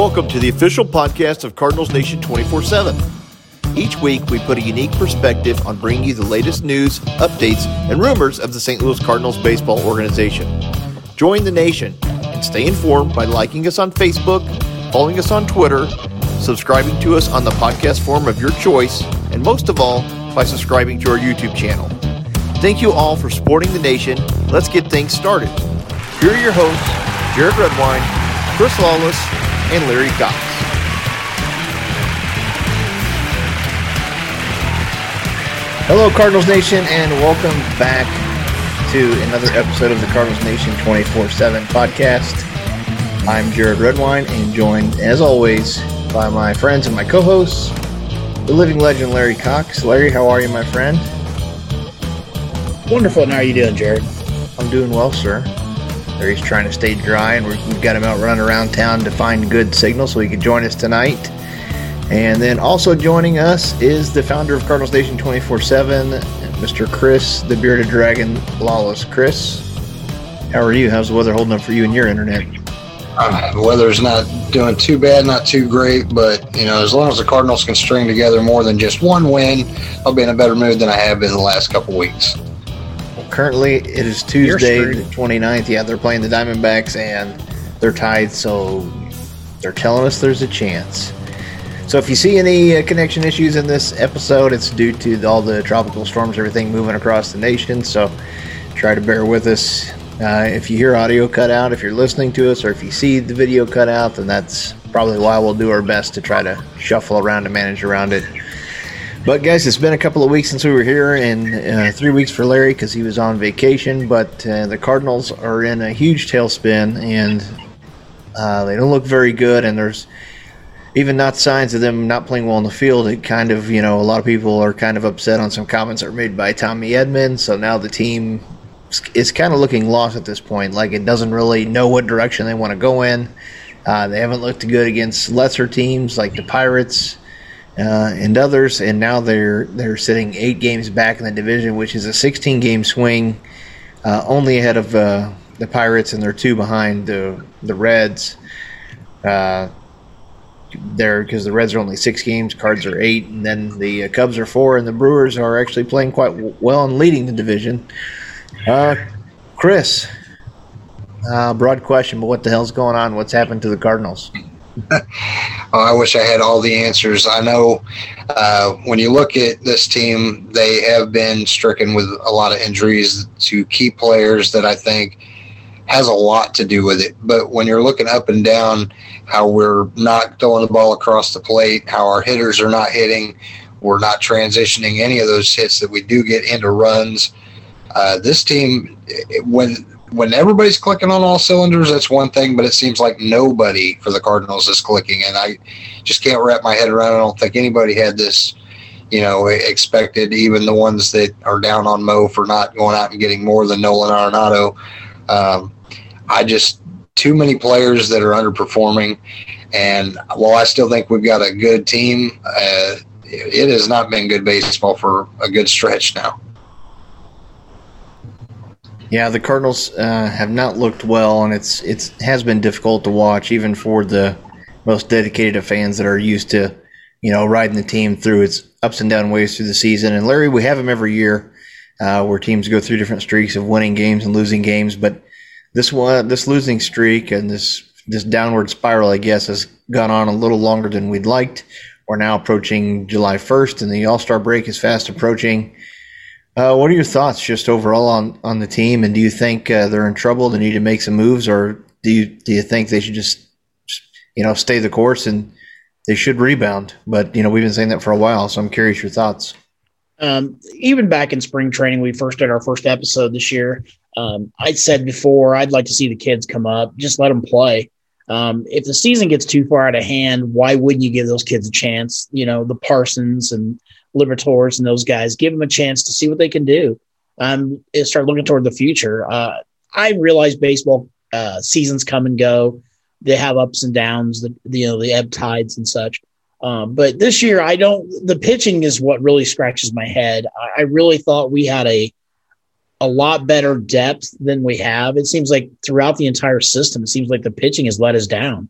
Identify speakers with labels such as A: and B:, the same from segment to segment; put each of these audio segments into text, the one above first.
A: Welcome to the official podcast of Cardinals Nation 24 7. Each week, we put a unique perspective on bringing you the latest news, updates, and rumors of the St. Louis Cardinals baseball organization. Join the nation and stay informed by liking us on Facebook, following us on Twitter, subscribing to us on the podcast form of your choice, and most of all, by subscribing to our YouTube channel. Thank you all for supporting the nation. Let's get things started. Here are your hosts, Jared Redwine, Chris Lawless, and Larry Cox. Hello, Cardinals Nation, and welcome back to another episode of the Cardinals Nation 24 7 podcast. I'm Jared Redwine, and joined, as always, by my friends and my co hosts, the living legend Larry Cox. Larry, how are you, my friend?
B: Wonderful. And how are you doing, Jared?
A: I'm doing well, sir. Larry's trying to stay dry, and we've got him out running around town to find good signal so he can join us tonight. And then also joining us is the founder of Cardinals Nation 24 7, Mr. Chris, the Bearded Dragon Lawless. Chris, how are you? How's the weather holding up for you and your internet?
C: Uh, the weather's not doing too bad, not too great, but you know, as long as the Cardinals can string together more than just one win, I'll be in a better mood than I have been the last couple weeks.
A: Currently, it is Tuesday, the 29th. Yeah, they're playing the Diamondbacks and they're tied, so they're telling us there's a chance. So if you see any uh, connection issues in this episode, it's due to all the tropical storms, everything moving across the nation. So try to bear with us. Uh, if you hear audio cut out, if you're listening to us, or if you see the video cut out, then that's probably why we'll do our best to try to shuffle around and manage around it. But guys, it's been a couple of weeks since we were here, and uh, three weeks for Larry because he was on vacation. But uh, the Cardinals are in a huge tailspin, and uh, they don't look very good. And there's even not signs of them not playing well in the field. It kind of, you know, a lot of people are kind of upset on some comments that were made by Tommy Edman. So now the team is kind of looking lost at this point. Like it doesn't really know what direction they want to go in. Uh, they haven't looked good against lesser teams like the Pirates uh, and others, and now they're they're sitting eight games back in the division, which is a 16 game swing, uh, only ahead of uh, the Pirates, and they're two behind the the Reds. Uh, there because the Reds are only six games, Cards are eight, and then the uh, Cubs are four, and the Brewers are actually playing quite well and leading the division. Uh, Chris, broad question, but what the hell's going on? What's happened to the Cardinals?
C: Oh, I wish I had all the answers. I know uh, when you look at this team, they have been stricken with a lot of injuries to key players that I think has a lot to do with it. But when you're looking up and down, how we're not throwing the ball across the plate, how our hitters are not hitting, we're not transitioning any of those hits that we do get into runs. Uh, this team, when when everybody's clicking on all cylinders, that's one thing, but it seems like nobody for the Cardinals is clicking, and I just can't wrap my head around. It. I don't think anybody had this, you know, expected. Even the ones that are down on Mo for not going out and getting more than Nolan Arenado. Um, I just too many players that are underperforming, and while I still think we've got a good team, uh, it has not been good baseball for a good stretch now.
A: Yeah, the Cardinals uh, have not looked well, and it's it's has been difficult to watch, even for the most dedicated of fans that are used to, you know, riding the team through its ups and down ways through the season. And Larry, we have him every year, uh, where teams go through different streaks of winning games and losing games. But this one, this losing streak and this this downward spiral, I guess, has gone on a little longer than we'd liked. We're now approaching July 1st, and the All Star break is fast approaching. Uh, what are your thoughts just overall on, on the team? And do you think uh, they're in trouble? They need to make some moves, or do you do you think they should just you know stay the course and they should rebound? But you know we've been saying that for a while, so I'm curious your thoughts.
B: Um, even back in spring training, we first did our first episode this year. Um, I said before I'd like to see the kids come up, just let them play. Um, if the season gets too far out of hand, why wouldn't you give those kids a chance? You know, the Parsons and Liberatores and those guys, give them a chance to see what they can do. Um, and start looking toward the future. Uh, I realize baseball uh, seasons come and go; they have ups and downs, the you know the ebb tides and such. Um, but this year, I don't. The pitching is what really scratches my head. I, I really thought we had a a lot better depth than we have. It seems like throughout the entire system, it seems like the pitching has let us down.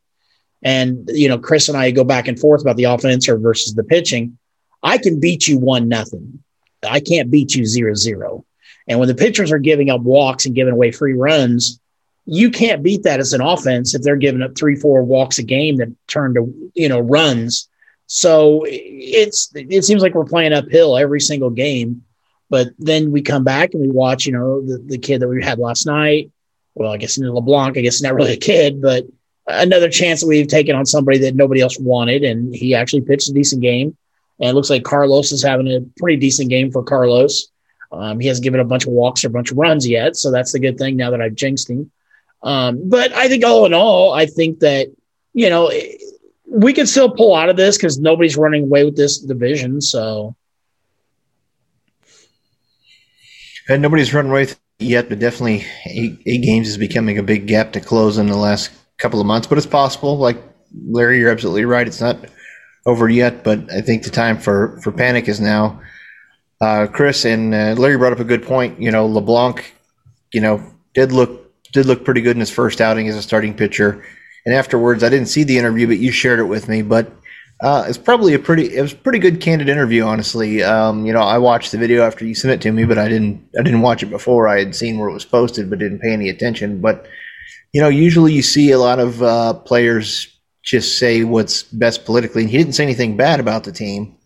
B: and you know Chris and I go back and forth about the offense versus the pitching. I can beat you one nothing. I can't beat you zero zero. And when the pitchers are giving up walks and giving away free runs, you can't beat that as an offense if they're giving up three, four walks a game that turn to you know runs. So it's it seems like we're playing uphill every single game. But then we come back and we watch, you know, the, the kid that we had last night. Well, I guess LeBlanc, I guess not really a kid, but another chance that we've taken on somebody that nobody else wanted, and he actually pitched a decent game. And it looks like Carlos is having a pretty decent game for Carlos. Um, he hasn't given a bunch of walks or a bunch of runs yet, so that's the good thing. Now that I've jinxed him, um, but I think all in all, I think that you know we can still pull out of this because nobody's running away with this division. So,
A: and nobody's running away yet, but definitely eight, eight games is becoming a big gap to close in the last couple of months. But it's possible. Like Larry, you're absolutely right. It's not over yet, but I think the time for for panic is now. Uh, Chris and uh, Larry brought up a good point. You know, LeBlanc, you know, did look did look pretty good in his first outing as a starting pitcher, and afterwards, I didn't see the interview, but you shared it with me. But uh, it's probably a pretty it was a pretty good candid interview, honestly. Um, you know, I watched the video after you sent it to me, but I didn't I didn't watch it before. I had seen where it was posted, but didn't pay any attention. But you know, usually you see a lot of uh, players just say what's best politically. And he didn't say anything bad about the team,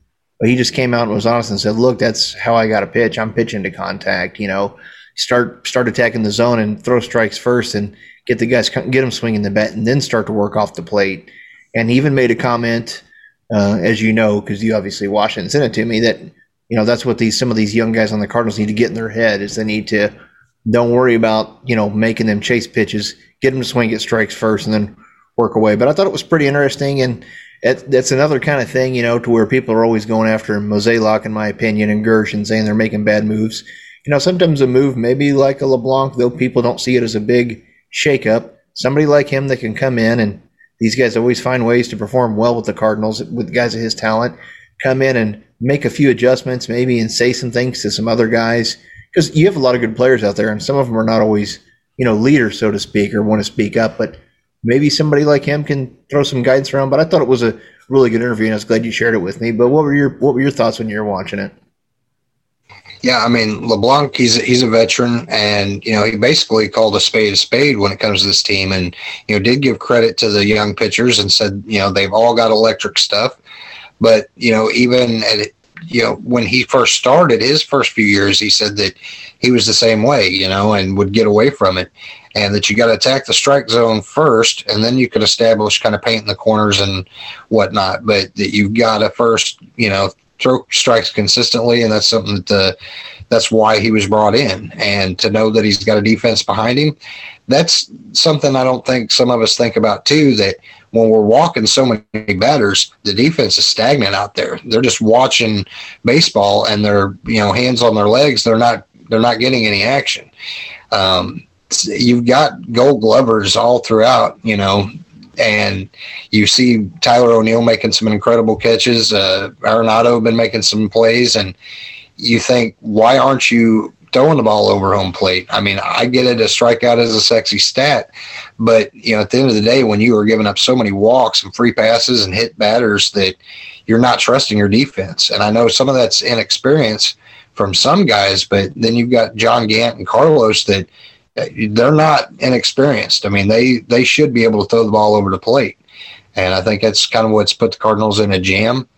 A: but he just came out and was honest and said, "Look, that's how I got to pitch. I'm pitching to contact. You know, start start attacking the zone and throw strikes first, and get the guys get them swinging the bat, and then start to work off the plate." And he even made a comment, uh, as you know, because you obviously watched it and sent it to me, that you know that's what these some of these young guys on the Cardinals need to get in their head is they need to don't worry about you know making them chase pitches, get them to swing at strikes first, and then work away. But I thought it was pretty interesting, and it, that's another kind of thing, you know, to where people are always going after Mozeliak, in my opinion, and Girsch and saying they're making bad moves. You know, sometimes a move maybe like a LeBlanc, though people don't see it as a big shakeup. Somebody like him that can come in, and these guys always find ways to perform well with the Cardinals, with guys of his talent, come in and make a few adjustments, maybe, and say some things to some other guys. Because you have a lot of good players out there, and some of them are not always, you know, leaders, so to speak, or want to speak up, but maybe somebody like him can throw some guidance around. But I thought it was a really good interview, and I was glad you shared it with me. But what were your what were your thoughts when you were watching it?
C: Yeah, I mean LeBlanc, he's he's a veteran, and you know he basically called a spade a spade when it comes to this team, and you know did give credit to the young pitchers and said you know they've all got electric stuff, but you know even at you know when he first started his first few years, he said that he was the same way, you know, and would get away from it, and that you got to attack the strike zone first, and then you can establish kind of painting the corners and whatnot. But that you've got to first, you know, throw strikes consistently, and that's something that uh, that's why he was brought in. And to know that he's got a defense behind him, that's something I don't think some of us think about too. That when we're walking so many batters, the defense is stagnant out there. They're just watching baseball, and they're you know hands on their legs. They're not they're not getting any action. Um, you've got gold glovers all throughout, you know, and you see Tyler O'Neill making some incredible catches. Uh, Arenado been making some plays, and you think, why aren't you throwing the ball over home plate? I mean, I get it, a strikeout is a sexy stat, but you know, at the end of the day, when you are giving up so many walks and free passes and hit batters that you're not trusting your defense, and I know some of that's inexperience from some guys, but then you've got John Gant and Carlos that uh, they're not inexperienced. I mean, they they should be able to throw the ball over the plate, and I think that's kind of what's put the Cardinals in a jam.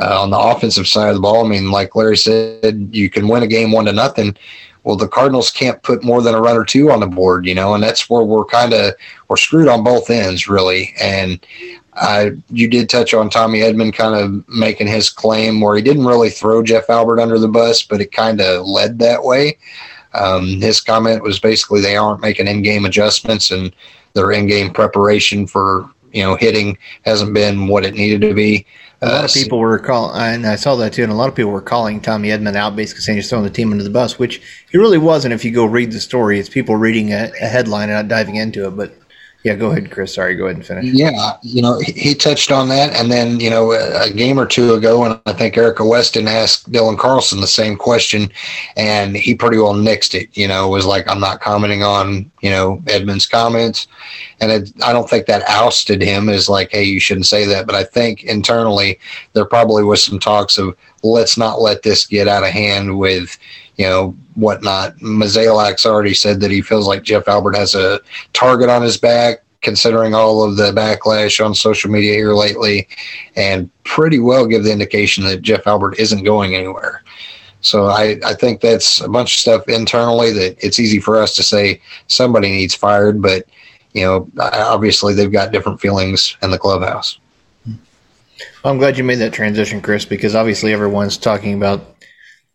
C: Uh, on the offensive side of the ball, I mean, like Larry said, you can win a game one to nothing. Well, the Cardinals can't put more than a run or two on the board, you know, and that's where we're kind of we're screwed on both ends, really. And uh, you did touch on Tommy Edman kind of making his claim where he didn't really throw Jeff Albert under the bus, but it kind of led that way. Um, his comment was basically they aren't making in-game adjustments and their in-game preparation for you know hitting hasn't been what it needed to be.
A: A lot of people were calling, and I saw that too, and a lot of people were calling Tommy Edman out, basically saying he's throwing the team under the bus, which he really wasn't. If you go read the story, it's people reading a, a headline and not diving into it. But yeah, go ahead, Chris. Sorry, go ahead and finish.
C: Yeah, you know, he touched on that, and then you know, a game or two ago, and I think Erica Weston asked Dylan Carlson the same question, and he pretty well nixed it. You know, was like, I'm not commenting on you know Edman's comments, and it, I don't think that ousted him as like, hey, you shouldn't say that. But I think internally there probably was some talks of let's not let this get out of hand with you know whatnot. Mozeliak's already said that he feels like Jeff Albert has a target on his back considering all of the backlash on social media here lately, and pretty well give the indication that Jeff Albert isn't going anywhere. So I, I think that's a bunch of stuff internally that it's easy for us to say somebody needs fired, but you know, obviously they've got different feelings in the clubhouse.
A: I'm glad you made that transition, Chris, because obviously everyone's talking about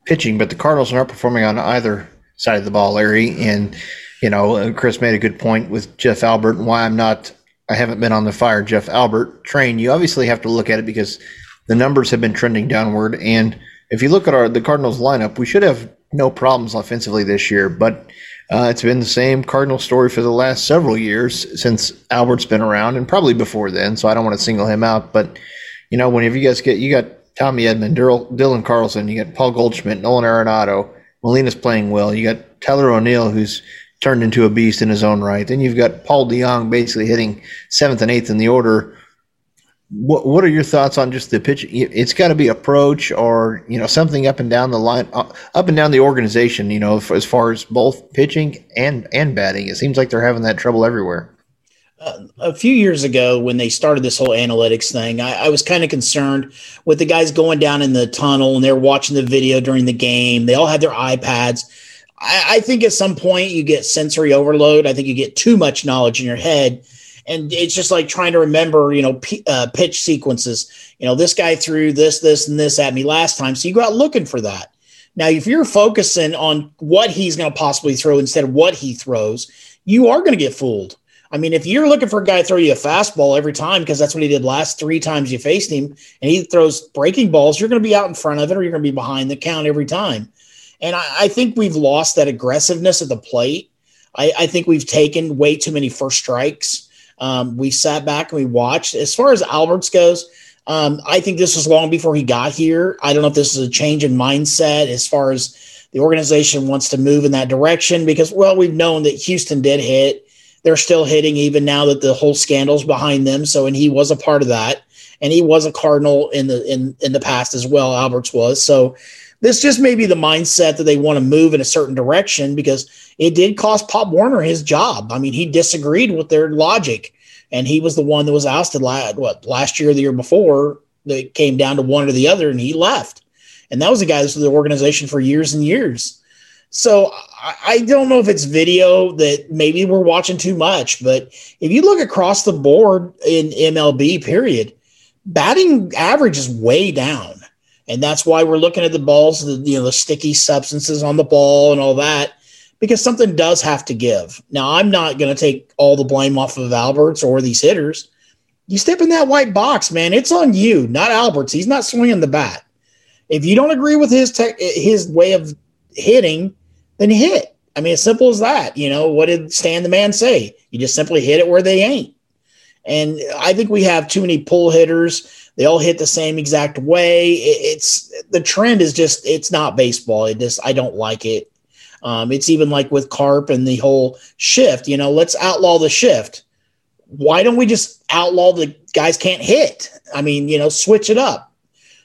A: pitching, but the Cardinals are not performing on either side of the ball, Larry. And you know, uh, Chris made a good point with Jeff Albert and why I'm not, I haven't been on the fire Jeff Albert train. You obviously have to look at it because the numbers have been trending downward. And if you look at our the Cardinals lineup, we should have no problems offensively this year. But uh, it's been the same Cardinal story for the last several years since Albert's been around, and probably before then. So I don't want to single him out. But you know, whenever you guys get, you got Tommy Edman, Dylan Carlson, you got Paul Goldschmidt, Nolan Arenado, Molina's playing well. You got Tyler O'Neill, who's turned into a beast in his own right. Then you've got Paul DeJong basically hitting seventh and eighth in the order. What What are your thoughts on just the pitch? It's got to be approach or you know something up and down the line, uh, up and down the organization. You know, as far as both pitching and and batting, it seems like they're having that trouble everywhere.
B: Uh, a few years ago, when they started this whole analytics thing, I, I was kind of concerned with the guys going down in the tunnel and they're watching the video during the game. They all had their iPads I, I think at some point you get sensory overload. I think you get too much knowledge in your head and it's just like trying to remember, you know, p- uh, pitch sequences. You know, this guy threw this, this, and this at me last time, so you go out looking for that. Now, if you're focusing on what he's going to possibly throw instead of what he throws, you are going to get fooled. I mean, if you're looking for a guy to throw you a fastball every time because that's what he did last three times you faced him, and he throws breaking balls, you're going to be out in front of it or you're going to be behind the count every time. And I, I think we've lost that aggressiveness at the plate. I, I, think we've taken way too many first strikes. Um, we sat back and we watched. As far as Alberts goes, um, I think this was long before he got here. I don't know if this is a change in mindset as far as the organization wants to move in that direction because, well, we've known that Houston did hit. They're still hitting even now that the whole scandal's behind them. So, and he was a part of that, and he was a Cardinal in the in in the past as well. Alberts was so this just may be the mindset that they want to move in a certain direction because it did cost Pop Warner his job. I mean, he disagreed with their logic, and he was the one that was ousted last, what last year or the year before. That came down to one or the other, and he left. And that was a guy that was the organization for years and years. So I don't know if it's video that maybe we're watching too much, but if you look across the board in MLB, period, batting average is way down and that's why we're looking at the balls, the you know the sticky substances on the ball and all that, because something does have to give. Now, I'm not going to take all the blame off of Alberts or these hitters. You step in that white box, man. It's on you, not Alberts. He's not swinging the bat. If you don't agree with his te- his way of hitting, then hit. I mean, as simple as that. You know, what did Stan the man say? You just simply hit it where they ain't. And I think we have too many pull hitters they all hit the same exact way. it's the trend is just it's not baseball. It just I don't like it. Um, it's even like with Carp and the whole shift. You know, let's outlaw the shift. Why don't we just outlaw the guys can't hit? I mean, you know, switch it up.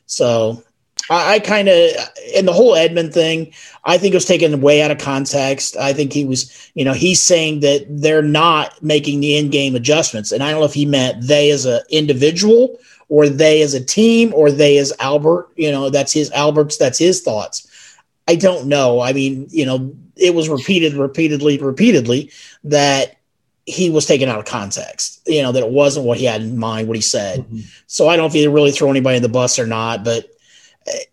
B: So I, I kind of in the whole Edman thing, I think it was taken way out of context. I think he was, you know, he's saying that they're not making the in game adjustments, and I don't know if he meant they as an individual or they as a team or they as Albert. You know, that's his Albert's, that's his thoughts. I don't know. I mean, you know, it was repeated repeatedly, repeatedly that he was taken out of context, you know, that it wasn't what he had in mind, what he said. Mm-hmm. So I don't know if he really throw anybody in the bus or not, but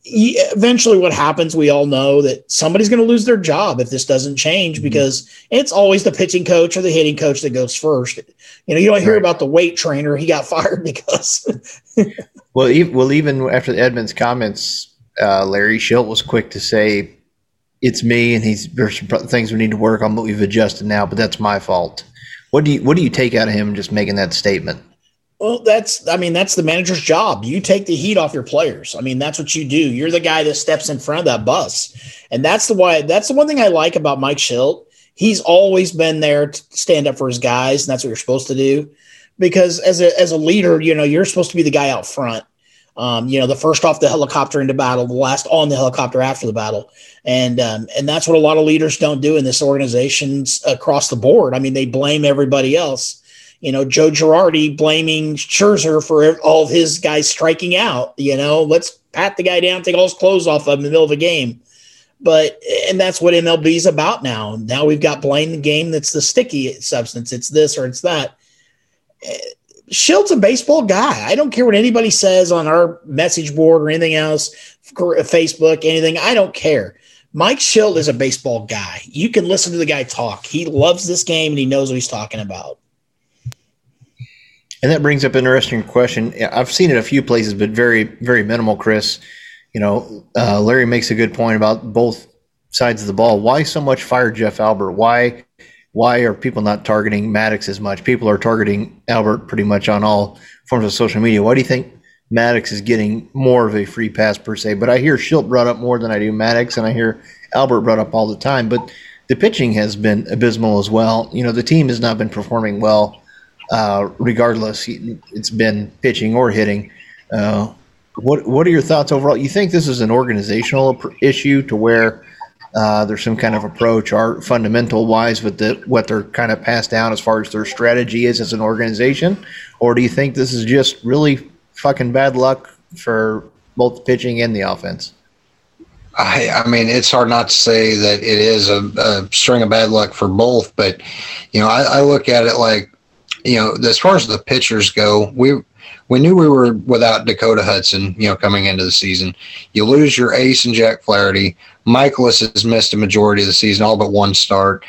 B: eventually what happens we all know that somebody's going to lose their job if this doesn't change mm-hmm. because it's always the pitching coach or the hitting coach that goes first you know you don't hear right. about the weight trainer he got fired because
A: well even, well even after Edman's comments uh, larry Shildt was quick to say it's me and he's there's some things we need to work on but we've adjusted now but that's my fault what do you what do you take out of him just making that statement
B: well, that's I mean that's the manager's job. You take the heat off your players. I mean that's what you do. You're the guy that steps in front of that bus, and that's the why. That's the one thing I like about Mike Shildt. he's always been there to stand up for his guys, and that's what you're supposed to do. Because as a as a leader, you know you're supposed to be the guy out front. Um, you know, the first off the helicopter into battle, the last on the helicopter after the battle, and um, and that's what a lot of leaders don't do in this organizations across the board. I mean, they blame everybody else. You know, Joe Girardi blaming Scherzer for all of his guys striking out. You know, let's pat the guy down, take all his clothes off of him in the middle of a game. But and that's what MLB is about now. Now we've got blame the game that's the sticky substance. It's this or it's that. Shildt's a baseball guy. I don't care what anybody says on our message board or anything else, Facebook, anything. I don't care. Mike Shildt is a baseball guy. You can listen to the guy talk. He loves this game and he knows what he's talking about.
A: And that brings up an interesting question. I've seen it a few places, but very, very minimal, Chris. You know, uh, Larry makes a good point about both sides of the ball. Why so much fire Jeff Albert? Why why are people not targeting Maddux as much? People are targeting Albert pretty much on all forms of social media. Why do you think Maddux is getting more of a free pass per se? But I hear Shildt brought up more than I do Maddux, and I hear Albert brought up all the time. But the pitching has been abysmal as well. You know, the team has not been performing well uh, regardless, it's been pitching or hitting. Uh, what What are your thoughts overall? You think this is an organizational issue to where uh, there's some kind of approach or fundamental wise with the, what they're kind of passed down as far as their strategy is as an organization, or do you think this is just really fucking bad luck for both pitching and the offense?
C: I, I mean, it's hard not to say that it is a, a string of bad luck for both, but you know, I, I look at it like you know, as far as the pitchers go, we we knew we were without Dakota Hudson, you know, coming into the season. You lose your ace and Jack Flaherty. Mikolas has missed a majority of the season, all but one start.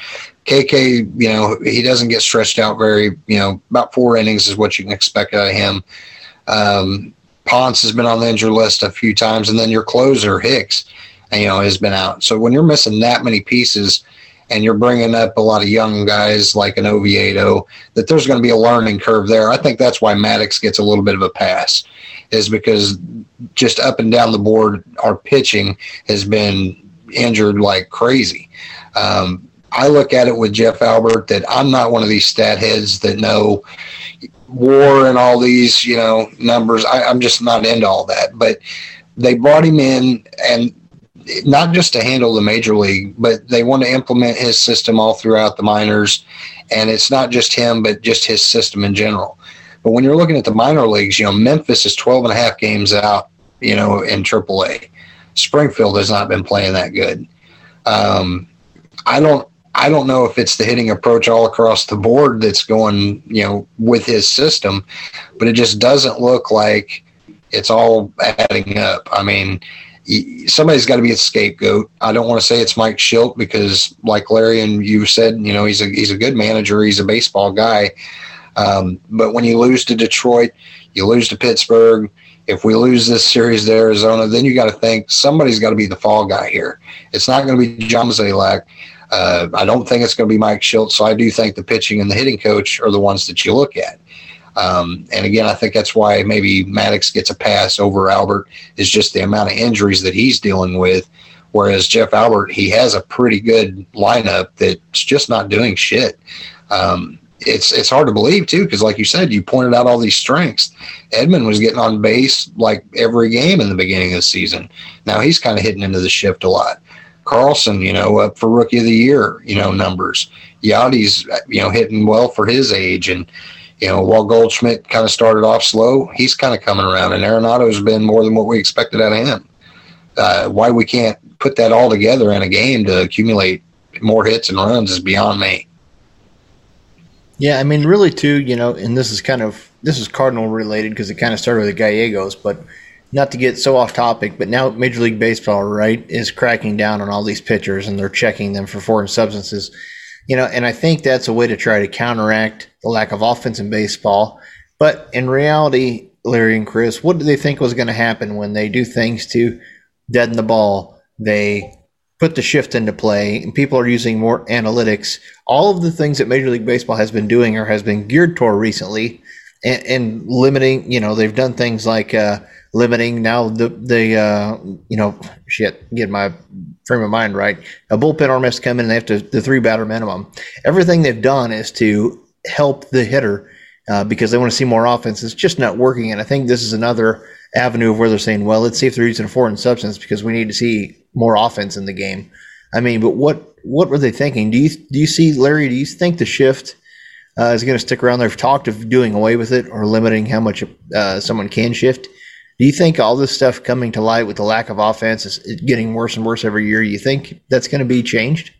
C: KK, you know, he doesn't get stretched out very, you know, about four innings is what you can expect out of him. Um, Ponce has been on the injury list a few times, and then your closer Hicks, you know, has been out. So when you're missing that many pieces, and you're bringing up a lot of young guys like an Oviedo, that there's going to be a learning curve there. I think that's why Maddux gets a little bit of a pass, is because just up and down the board, our pitching has been injured like crazy. Um, I look at it with Jeff Albert that I'm not one of these stat heads that know war and all these, you know, numbers. I, I'm just not into all that. But they brought him in and not just to handle the major league, but they want to implement his system all throughout the minors. And it's not just him, but just his system in general. But when you're looking at the minor leagues, you know, Memphis is 12 and a half games out, you know, in AAA. Springfield has not been playing that good. Um, I don't, I don't know if it's the hitting approach all across the board that's going, you know, with his system, but it just doesn't look like it's all adding up. I mean, somebody's got to be a scapegoat. I don't want to say it's Mike Shildt because, like Larry and you said, you know he's a he's a good manager. He's a baseball guy. Um, but when you lose to Detroit, you lose to Pittsburgh. If we lose this series to Arizona, then you got to think somebody's got to be the fall guy here. It's not going to be John Mozeliak. Uh, I don't think it's going to be Mike Shildt. So I do think the pitching and the hitting coach are the ones that you look at. Um, and again, I think that's why maybe Maddux gets a pass over Albert is just the amount of injuries that he's dealing with. Whereas Jeff Albert, he has a pretty good lineup that's just not doing shit. Um, it's it's hard to believe too because, like you said, you pointed out all these strengths. Edman was getting on base like every game in the beginning of the season. Now he's kind of hitting into the shift a lot. Carlson, you know, up for rookie of the year, you know, numbers. Yadi's, you know, hitting well for his age, and you know, while Goldschmidt kind of started off slow, he's kind of coming around, and Arenado's been more than what we expected out of him. Uh, why we can't put that all together in a game to accumulate more hits and runs is beyond me.
A: Yeah, I mean, really, too, you know, and this is kind of this is Cardinal related because it kind of started with the Gallegos, but not to get so off topic, but now Major League Baseball, right, is cracking down on all these pitchers and they're checking them for foreign substances. You know, and I think that's a way to try to counteract the lack of offense in baseball. But in reality, Larry and Chris, what do they think was going to happen when they do things to deaden the ball? They put the shift into play, and people are using more analytics. All of the things that Major League Baseball has been doing or has been geared toward recently, and, and limiting. You know, they've done things like uh, limiting now the the uh, you know shit get my frame of mind right. A bullpen arm has to come in and they have to the three batter minimum. Everything they've done is to help the hitter uh, because they want to see more offense. It's just not working, and I think this is another avenue of where they're saying, well, let's see if they're using a foreign substance because we need to see more offense in the game. I mean, but what what were they thinking? Do you do you see Larry? Do you think the shift uh, is going to stick around? They've talked of doing away with it or limiting how much uh, someone can shift. Do you think all this stuff coming to light with the lack of offense is getting worse and worse every year? You think that's going to be changed?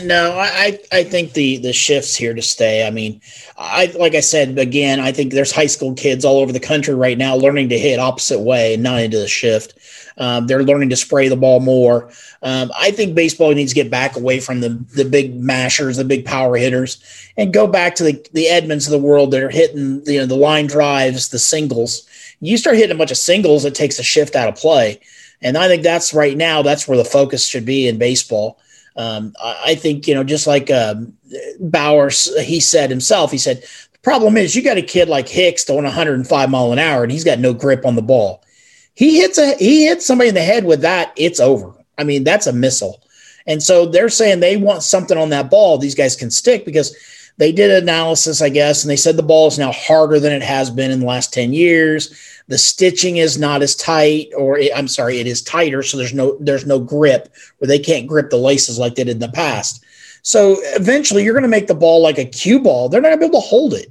B: No, I I think the the shifts here to stay. I mean, I like I said again, I think there's high school kids all over the country right now learning to hit opposite way and not into the shift. Um, they're learning to spray the ball more. Um, I think baseball needs to get back away from the the big mashers, the big power hitters, and go back to the the Edmans of the world that are hitting you know the line drives, the singles. You start hitting a bunch of singles, it takes a shift out of play, and I think that's right now that's where the focus should be in baseball. Um, I think, you know, just like um, Bauers, he said himself, he said, the problem is you got a kid like Hicks throwing 105 mile an hour and he's got no grip on the ball. He hits a he hits somebody in the head with that, it's over. I mean, that's a missile. And so they're saying they want something on that ball these guys can stick because they did analysis, I guess, and they said the ball is now harder than it has been in the last 10 years. The stitching is not as tight, or it, I'm sorry, it is tighter, so there's no there's no grip where they can't grip the laces like they did in the past. So eventually, you're going to make the ball like a cue ball. They're not going to be able to hold it,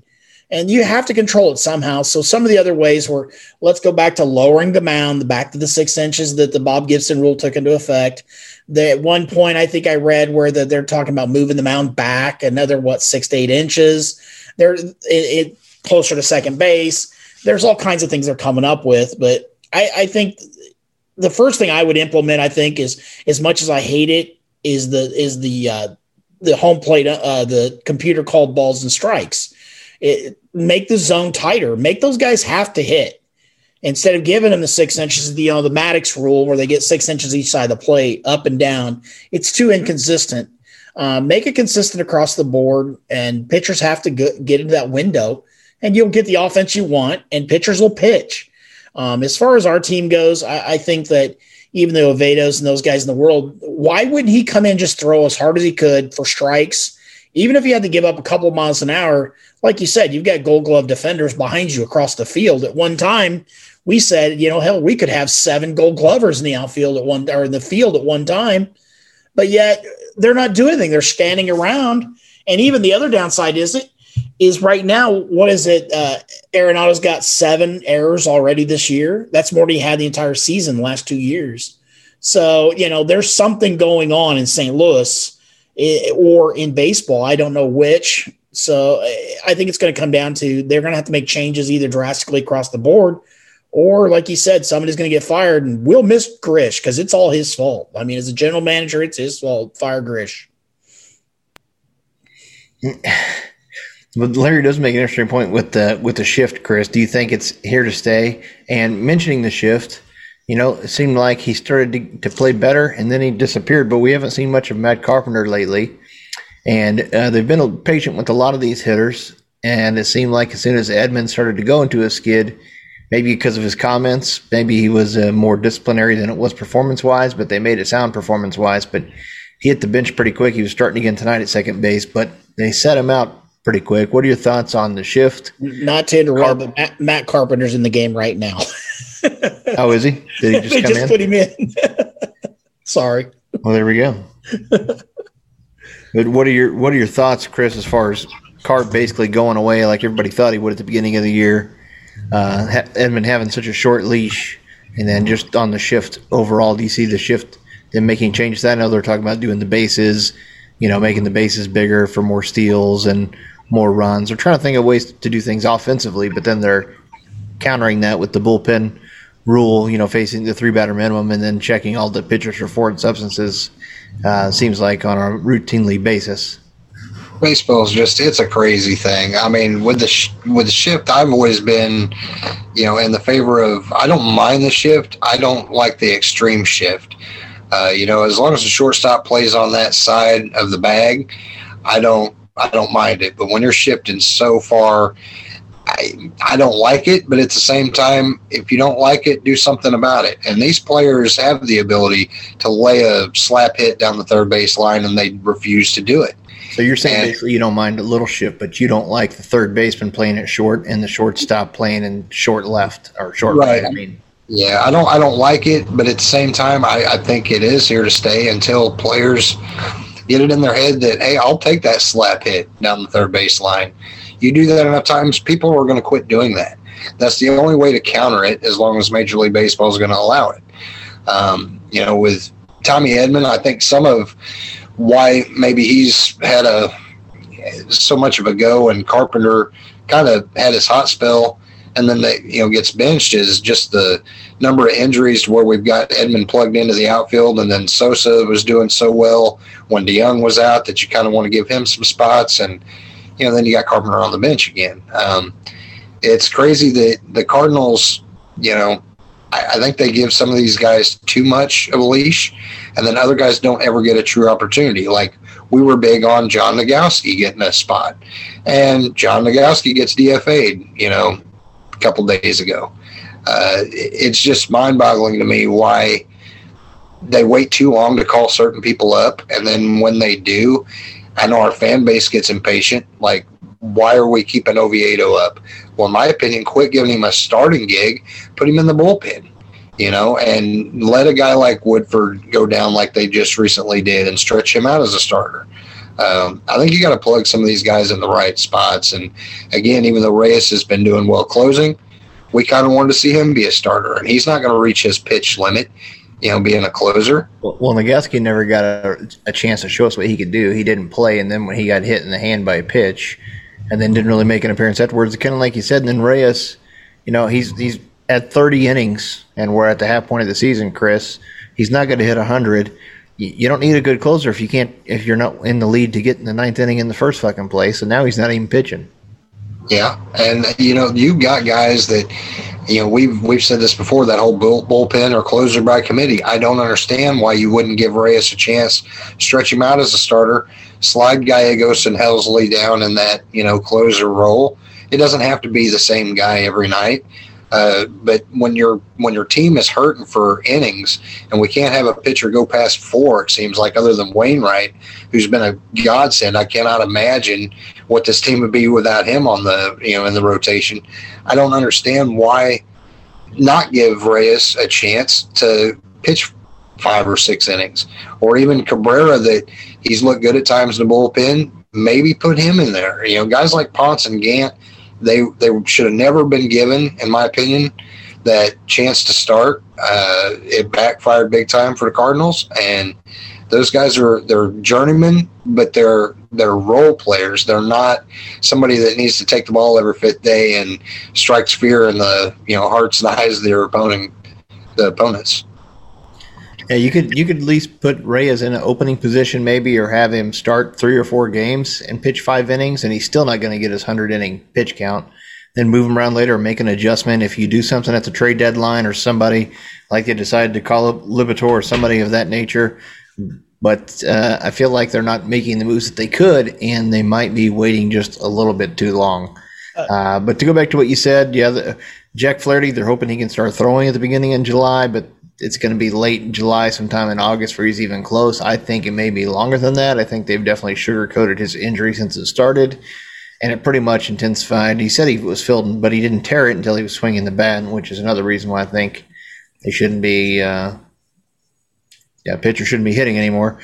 B: and you have to control it somehow. So some of the other ways were let's go back to lowering the mound, back to the six inches that the Bob Gibson rule took into effect. The, at one point, I think I read where the, they're talking about moving the mound back another what six to eight inches. They're it, it closer to second base there's all kinds of things they're coming up with, but I, I think the first thing I would implement, I think, is as much as I hate it, is the is the uh, the home plate, uh, the computer called balls and strikes. It, make the zone tighter. Make those guys have to hit instead of giving them the six inches. You know the Maddux rule where they get six inches each side of the plate, up and down. It's too inconsistent. Uh, make it consistent across the board, and pitchers have to go, get into that window and you'll get the offense you want, and pitchers will pitch. Um, as far as our team goes, I, I think that even though Oviedos and those guys in the world, why wouldn't he come in just throw as hard as he could for strikes? Even if he had to give up a couple miles an hour, like you said, you've got gold glove defenders behind you across the field. At one time, we said, you know, hell, we could have seven gold glovers in the outfield at one or in the field at one time, but yet they're not doing anything. They're standing around. And even the other downside is it is right now, what is it? Uh, Arenado's got seven errors already this year. That's more than he had the entire season the last two years. So, you know, there's something going on in St. Louis eh, or in baseball. I don't know which. So eh, I think it's going to come down to they're going to have to make changes either drastically across the board or, like you said, somebody's going to get fired and we'll miss Grish because it's all his fault. I mean, as a general manager, it's his fault. Fire Grish.
A: But Larry does make an interesting point with the with the shift, Chris. Do you think it's here to stay? And mentioning the shift, you know, it seemed like he started to, to play better and then he disappeared. But we haven't seen much of Matt Carpenter lately, and uh, they've been patient with a lot of these hitters. And it seemed like as soon as Edmonds started to go into a skid, maybe because of his comments, maybe he was uh, more disciplinary than it was performance wise. But they made it sound performance wise. But he hit the bench pretty quick. He was starting again tonight at second base, but they set him out pretty quick. What are your thoughts on the shift?
B: Not to interrupt, but Matt, Matt, Carpenter's in the game right now.
A: oh, is he? Did he just
B: they
A: come
B: just
A: in?
B: put him in. Sorry.
A: Well, there we go. but what are your what are your thoughts, Chris, as far as Carp basically going away like everybody thought he would at the beginning of the year? Uh, Edman having such a short leash, and then just on the shift overall, do you see the shift? Then making changes. That I know they're talking about doing the bases, you know, making the bases bigger for more steals and more runs. They're trying to think of ways to do things offensively, but then they're countering that with the bullpen rule, you know, facing the three batter minimum and then checking all the pitchers for foreign substances. Uh, seems like on a routinely basis.
C: Baseball is just it's a crazy thing. I mean, with the sh- with the shift, I've always been, you know, in the favor of. I don't mind the shift. I don't like the extreme shift. Uh, you know, as long as the shortstop plays on that side of the bag, I don't I don't mind it. But when you're shifting so far I, I don't like it, but at the same time, if you don't like it, do something about it. And these players have the ability to lay a slap hit down the third base line, and they refuse to do it.
A: So you're saying and, basically you don't mind a little shift, but you don't like the third baseman playing it short and the shortstop playing in short left or short right. right. I mean,
C: yeah, I don't I don't like it, but at the same time, I, I think it is here to stay until players get it in their head that hey, I'll take that slap hit down the third base line you do that enough times, people are going to quit doing that. That's the only way to counter it, as long as Major League Baseball is going to allow it. Um, you know, with Tommy Edman, I think some of why maybe he's had a so much of a go, and Carpenter kind of had his hot spell, and then they you know gets benched is just the number of injuries to where we've got Edman plugged into the outfield, and then Sosa was doing so well when DeJong was out that you kind of want to give him some spots and you know, then you got Carpenter on the bench again. Um, it's crazy that the Cardinals, you know, I, I, think they give some of these guys too much of a leash, and then other guys don't ever get a true opportunity. Like we were big on John Nogowski getting a spot, and John Nogowski gets DFA'd, you know, couple days ago. Uh, it's just mind-boggling to me why they wait too long to call certain people up, and then when they do, I know our fan base gets impatient. Like, why are we keeping Oviedo up? Well, in my opinion, quit giving him a starting gig, put him in the bullpen, you know, and let a guy like Woodford go down like they just recently did and stretch him out as a starter. Um, I think you got to plug some of these guys in the right spots. And again, even though Reyes has been doing well closing, we kind of wanted to see him be a starter, and he's not going to reach his pitch limit you know, being a closer.
A: Well, Nogowski never got a, a, chance to show us what he could do. He didn't play, and then when he got hit in the hand by a pitch, and then didn't really make an appearance afterwards, kind of like you said. And then Reyes, you know, he's he's at 30 innings, and we're at the half point of the season, Chris. He's not going to hit 100. You, don't need a good closer if you can't if you're not in the lead to get in the ninth inning in the first fucking place. And now he's not even pitching.
C: Yeah, and you know you've got guys that you know, we've we've said this before that whole bull, bullpen or closer by committee. I don't understand why you wouldn't give Reyes a chance, stretch him out as a starter, slide Gallegos and Helsley down in that you know closer role. It doesn't have to be the same guy every night. Uh, but when your when your team is hurting for innings and we can't have a pitcher go past four, it seems like other than Wainwright, who's been a godsend. I cannot imagine what this team would be without him on the you know in the rotation. I don't understand why not give Reyes a chance to pitch five or six innings, or even Cabrera that he's looked good at times in the bullpen. Maybe put him in there. You know, guys like Ponce and Gant they they should have never been given, in my opinion, that chance to start. Uh, it backfired big time for the Cardinals, and those guys are they're journeymen, but they're they're role players. They're not somebody that needs to take the ball every fifth day and strikes fear in the you know hearts and eyes of their opponent the opponents.
A: Yeah, you could you could at least put Reyes in an opening position, maybe, or have him start three or four games and pitch five innings, and he's still not going to get his hundred inning pitch count. Then move him around later, or make an adjustment if you do something at the trade deadline, or somebody like they decided to call up Liberatore or somebody of that nature. But uh, I feel like they're not making the moves that they could, and they might be waiting just a little bit too long. Uh, uh but to go back to what you said, yeah, the, Jack Flaherty, they're hoping he can start throwing at the beginning in July, but it's going to be late July, sometime in August, where he's even close. I think it may be longer than that. I think they've definitely sugarcoated his injury since it started, and it pretty much intensified. He said he was filled, but he didn't tear it until he was swinging the bat, which is another reason why I think they shouldn't be. Uh, yeah, pitcher shouldn't be hitting anymore.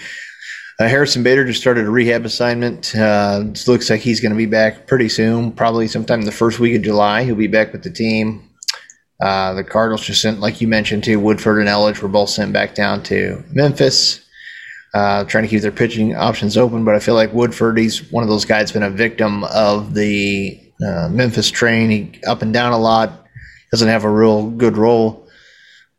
A: Uh, Harrison Bader just started a rehab assignment. Uh, looks like he's going to be back pretty soon, probably sometime in the first week of July. He'll be back with the team. Uh, the Cardinals just sent, like you mentioned, too. Woodford and Elledge were both sent back down to Memphis, uh, trying to keep their pitching options open. But I feel like Woodford, he's one of those guys, been a victim of the uh, Memphis train. He up and down a lot, doesn't have a real good role.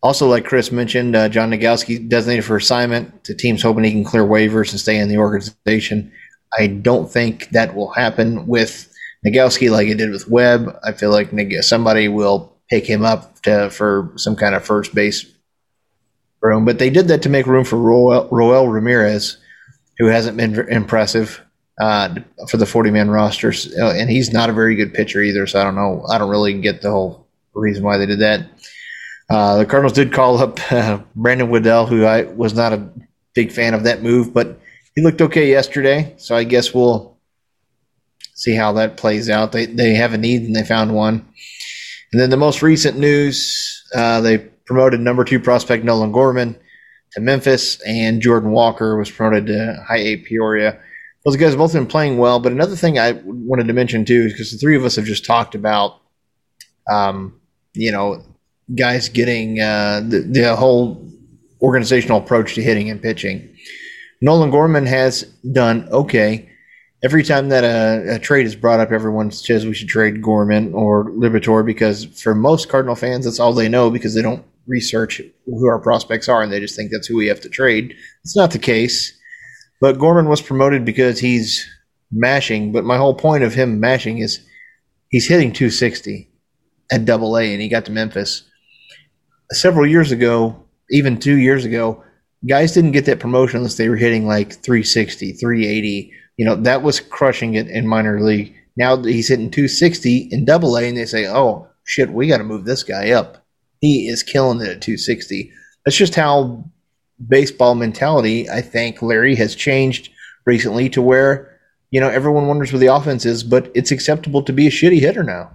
A: Also, like Chris mentioned, uh, John Nogowski designated for assignment. The team's hoping he can clear waivers and stay in the organization. I don't think that will happen with Nogowski like it did with Webb. I feel like somebody will pick him up to, for some kind of first base room. But they did that to make room for Roel, Roel Ramirez, who hasn't been impressive. uh, for the 40 man rosters. Uh, and he's not a very good pitcher either. So I don't know. I don't really get the whole reason why they did that. Uh, the Cardinals did call up uh, Brandon Waddell, who I was not a big fan of that move, but he looked okay yesterday. So I guess we'll see how that plays out. They, they have a need and they found one. And then the most recent news, uh, they promoted number two prospect Nolan Gorman to Memphis, and Jordan Walker was promoted to High A Peoria. Those guys have both been playing well. But another thing I wanted to mention too is because the three of us have just talked about, um, you know, guys getting uh, the, the whole organizational approach to hitting and pitching. Nolan Gorman has done okay. Every time that a, a, trade is brought up, everyone says we should trade Gorman or Liberatore because for most Cardinal fans, that's all they know because they don't research who our prospects are and they just think that's who we have to trade. It's not the case. But Gorman was promoted because he's mashing. But my whole point of him mashing is he's hitting 260 at double A and he got to Memphis. Several years ago, even two years ago, guys didn't get that promotion unless they were hitting like 360, 380. You know, that was crushing it in minor league. Now he's hitting 260 in double A and they say, oh, shit, we got to move this guy up. He is killing it at 260. That's just how baseball mentality, I think Larry has changed recently to where, you know, everyone wonders where the offense is, but it's acceptable to be a shitty hitter now.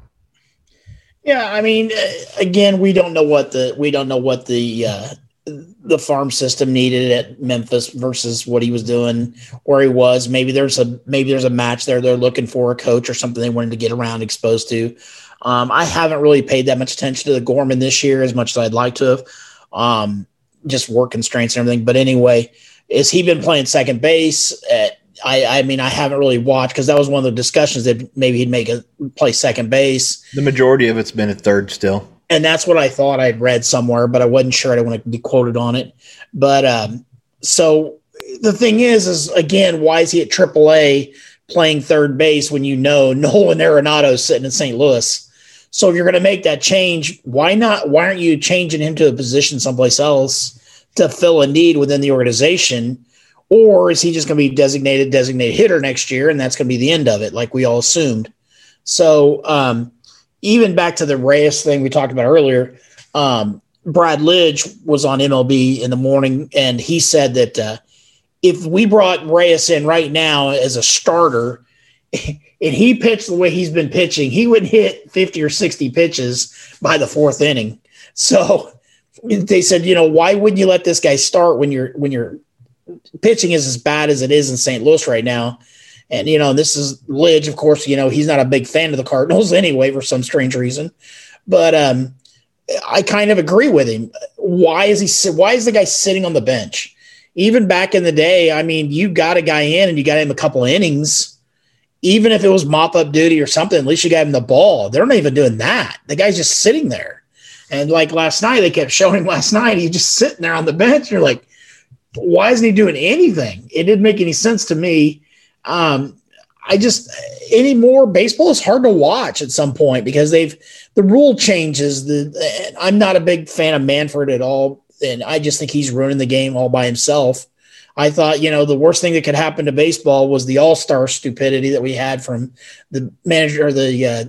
B: Yeah, I mean, uh, again, we don't know what the we don't know what the uh, the farm system needed at Memphis versus what he was doing where he was. Maybe there's a maybe there's a match there they're looking for a coach or something they wanted to get around exposed to. Um, I haven't really paid that much attention to the Gorman this year as much as I'd like to have. Um, just work constraints and everything. But anyway, is he been playing second base? At, I, I mean, I haven't really watched because that was one of the discussions that maybe he'd make a play second base.
A: The majority of it's been at third still.
B: And that's what I thought I'd read somewhere, but I wasn't sure. I don't want to be quoted on it. But um, so the thing is, is again, why is he at AAA playing third base when you know Nolan Arenado sitting in St. Louis? So if you're going to make that change, why not? Why aren't you changing him to a position someplace else to fill a need within the organization? Or is he just going to be designated designated hitter next year, and that's going to be the end of it, like we all assumed? So um, even back to the Reyes thing we talked about earlier, um, Brad Lidge was on MLB in the morning, and he said that uh, if we brought Reyes in right now as a starter, and he pitched the way he's been pitching, he would hit 50 or 60 pitches by the fourth inning. So they said, you know, why wouldn't you let this guy start when you're when you're pitching is as bad as it is in St. Louis right now? And you know, this is Lidge, of course, you know, he's not a big fan of the Cardinals anyway for some strange reason. But um I kind of agree with him. Why is he why is the guy sitting on the bench? Even back in the day, I mean, you got a guy in and you got him a couple innings even if it was mop up duty or something, at least you got him the ball. They're not even doing that. The guy's just sitting there. And like last night, they kept showing last night. He's just sitting there on the bench. You're like, why isn't he doing anything? It didn't make any sense to me. Um, I just anymore baseball is hard to watch at some point because they've the rule changes. The I'm not a big fan of Manfred at all, and I just think he's ruining the game all by himself. I thought, you know, the worst thing that could happen to baseball was the all star stupidity that we had from the manager, or the uh,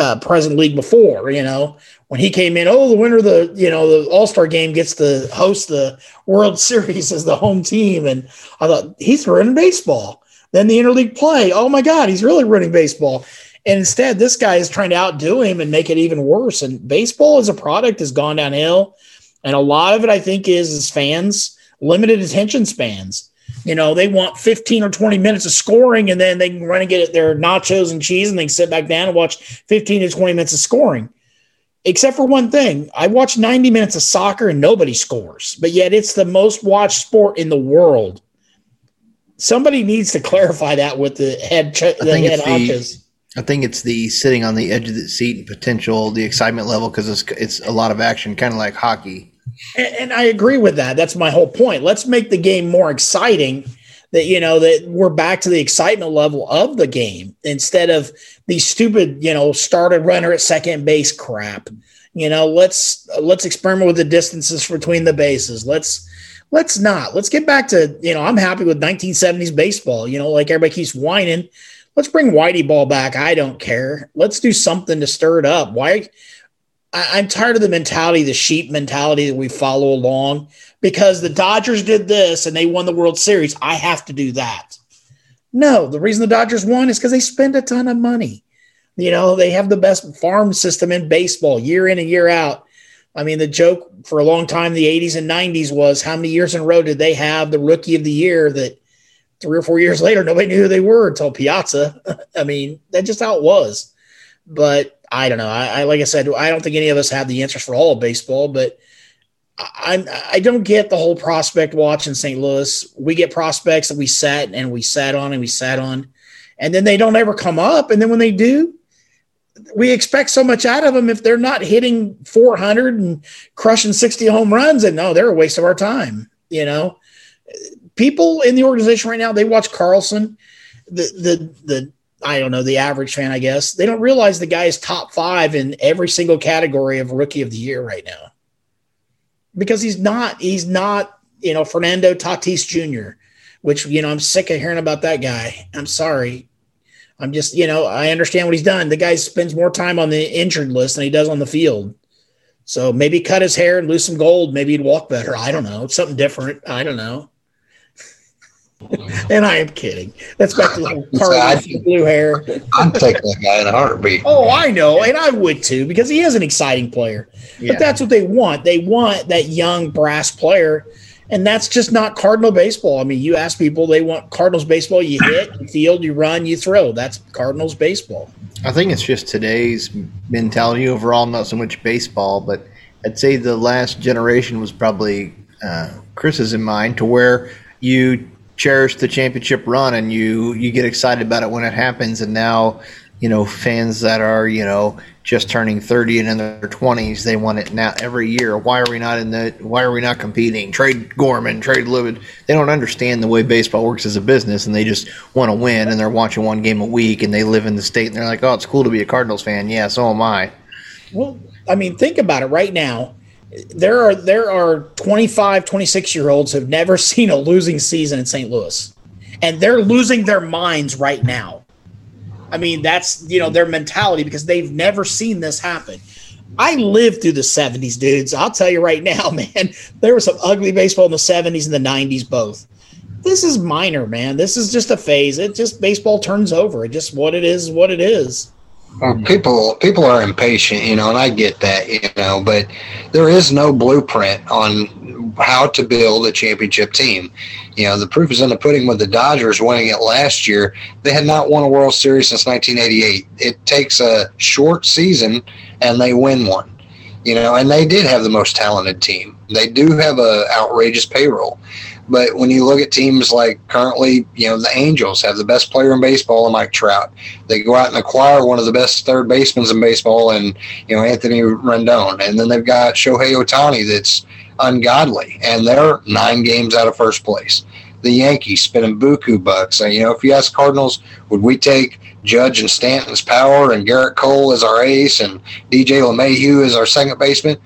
B: uh, present league before, you know, when he came in, oh, the winner of the, you know, the all star game gets to host the World Series as the home team. And I thought, he's ruining baseball. Then the interleague play, oh my God, he's really running baseball. And instead, this guy is trying to outdo him and make it even worse. And baseball as a product has gone downhill. And a lot of it, I think, is as fans limited attention spans. You know, they want 15 or 20 minutes of scoring and then they can run and get their nachos and cheese and they can sit back down and watch 15 to 20 minutes of scoring. Except for one thing, I watch 90 minutes of soccer and nobody scores, but yet it's the most watched sport in the world. Somebody needs to clarify that with the head, the head
A: the, I think it's the sitting on the edge of the seat and potential, the excitement level, because it's, it's a lot of action, kind of like hockey
B: and, and I agree with that. That's my whole point. Let's make the game more exciting that you know that we're back to the excitement level of the game instead of the stupid you know started runner at second base crap you know let's let's experiment with the distances between the bases let's Let's not. Let's get back to, you know, I'm happy with 1970s baseball. You know, like everybody keeps whining. Let's bring Whitey ball back. I don't care. Let's do something to stir it up. Why? I, am tired of the mentality, the sheep mentality that we follow along because the Dodgers did this and they won the World Series. I have to do that. No, the reason the Dodgers won is because they spend a ton of money. You know, they have the best farm system in baseball year in and year out. I mean, the joke for a long time, the 80s and 90s was how many years in a row did they have the rookie of the year that three or four years later, nobody knew who they were until Piazza. I mean, that's just how it was. But I don't know. I, I, like I said, I don't think any of us have the answers for all of baseball, but I, I don't get the whole prospect watch in St. Louis. We get prospects that we sat and we sat on and we sat on, and then they don't ever come up. And then when they do, we expect so much out of them. If they're not hitting 400 and crushing 60 home runs, and no, they're a waste of our time. You know, people in the organization right now they watch Carlson, the the the I don't know the average fan, I guess they don't realize the guy is top five in every single category of rookie of the year right now because he's not he's not you know Fernando Tatis Jr., which you know I'm sick of hearing about that guy. I'm sorry. I'm just you know I understand what he's done. The guy spends more time on the injured list than he does on the field. So maybe cut his hair and lose some gold. Maybe he'd walk better. I don't know. Something different. I don't know. and I am kidding. That's back to the Carly blue hair.
C: I'm taking that guy in a heartbeat.
B: Oh, I know, and I would too because he is an exciting player. Yeah. But that's what they want. They want that young brass player, and that's just not Cardinal baseball. I mean, you ask people, they want Cardinals baseball. You hit, you field, you run, you throw. That's Cardinals baseball.
A: I think it's just today's mentality overall, not so much baseball, but I'd say the last generation was probably uh, Chris's in mind to where you cherish the championship run and you you get excited about it when it happens and now you know fans that are you know just turning 30 and in their 20s they want it now every year. Why are we not in the why are we not competing? Trade gorman trade Lewin. they don't understand the way baseball works as a business and they just want to win and they're watching one game a week and they live in the state and they're like oh it's cool to be a cardinals fan. Yeah so am i.
B: Well i mean think about it right now. There are there are 25 26 year olds who've never seen a losing season in st louis and they're losing their minds right now i mean that's you know their mentality because they've never seen this happen. I lived through the 70s dudes. I'll tell you right now man there was some ugly baseball in the 70s and the 90s both. This is minor man. This is just a phase. It just baseball turns over. It just what it is what it is
C: well, mm-hmm. people people are impatient, you know, and I get that, you know, but there is no blueprint on how to build a championship team. You know, the proof is in the pudding with the Dodgers winning it last year. They had not won a World Series since 1988. It takes a short season and they win one. You know, and they did have the most talented team. They do have a outrageous payroll. But when you look at teams like currently, you know, the Angels have the best player in baseball, Mike Trout. They go out and acquire one of the best third basemen in baseball, and you know Anthony Rendon, and then they've got Shohei Ohtani that's ungodly, and they're nine games out of first place. The Yankees spending buku bucks. And, you know, if you ask Cardinals, would we take Judge and Stanton's power and Gerrit Cole as our ace and DJ LeMahieu as our second baseman?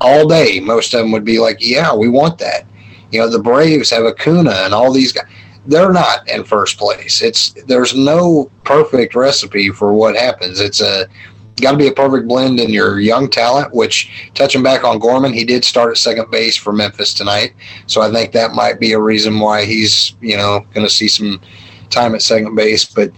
C: All day, most of them would be like, "Yeah, we want that." You know, the Braves have Acuna and all these guys. They're not in first place. It's there's no perfect recipe for what happens. It's a got to be a perfect blend in your young talent. Which touching back on Gorman, he did start at second base for Memphis tonight, so I think that might be a reason why he's you know going to see some time at second base. But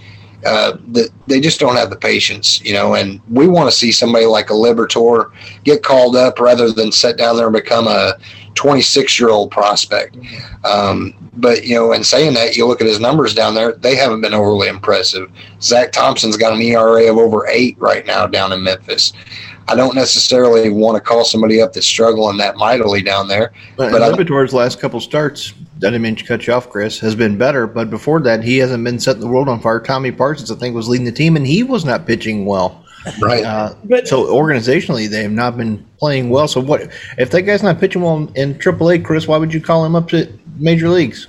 C: uh, the, they just don't have the patience, you know. And we want to see somebody like a Liberatore get called up rather than sit down there and become a 26 year old prospect. Um, but, you know, in saying that, you look at his numbers down there, they haven't been overly impressive. Zach Thompson's got an ERA of over eight right now down in Memphis. I don't necessarily want to call somebody up that's struggling that mightily down there.
A: But, but Liberatore's last couple starts, I didn't mean to cut you off, Chris, has been better. But before that, he hasn't been setting the world on fire. Tommy Parsons, I think, was leading the team, and he was not pitching well. Right. Uh, but so organizationally, they have not been playing well. So what if that guy's not pitching well in AAA, Chris? Why would you call him up to major leagues?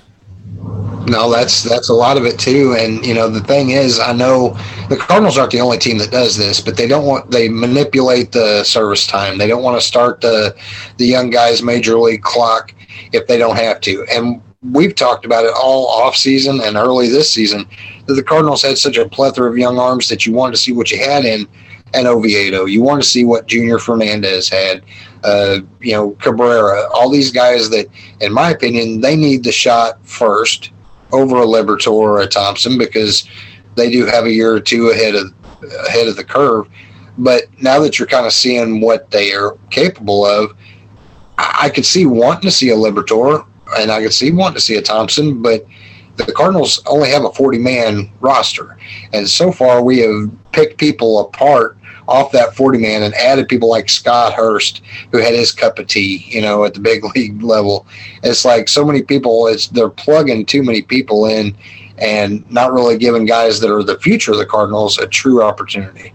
C: No, that's that's a lot of it too. And you know, the thing is, I know the Cardinals aren't the only team that does this, but they don't want they manipulate the service time. They don't want to start the the young guys' major league clock if they don't have to. And we've talked about it all off season and early this season that the Cardinals had such a plethora of young arms that you wanted to see what you had in and Oviedo. You want to see what Junior Fernandez had, uh, you know, Cabrera, all these guys that, in my opinion, they need the shot first over a Liberatore or a Thompson because they do have a year or two ahead of ahead of the curve. But now that you're kind of seeing what they are capable of, I could see wanting to see a Liberatore and I could see wanting to see a Thompson, but the Cardinals only have a 40 man roster. And so far, we have picked people apart off that 40 man and added people like Scott Hurst, who had his cup of tea, you know, at the big league level. It's like so many people, it's they're plugging too many people in and not really giving guys that are the future of the Cardinals a true opportunity.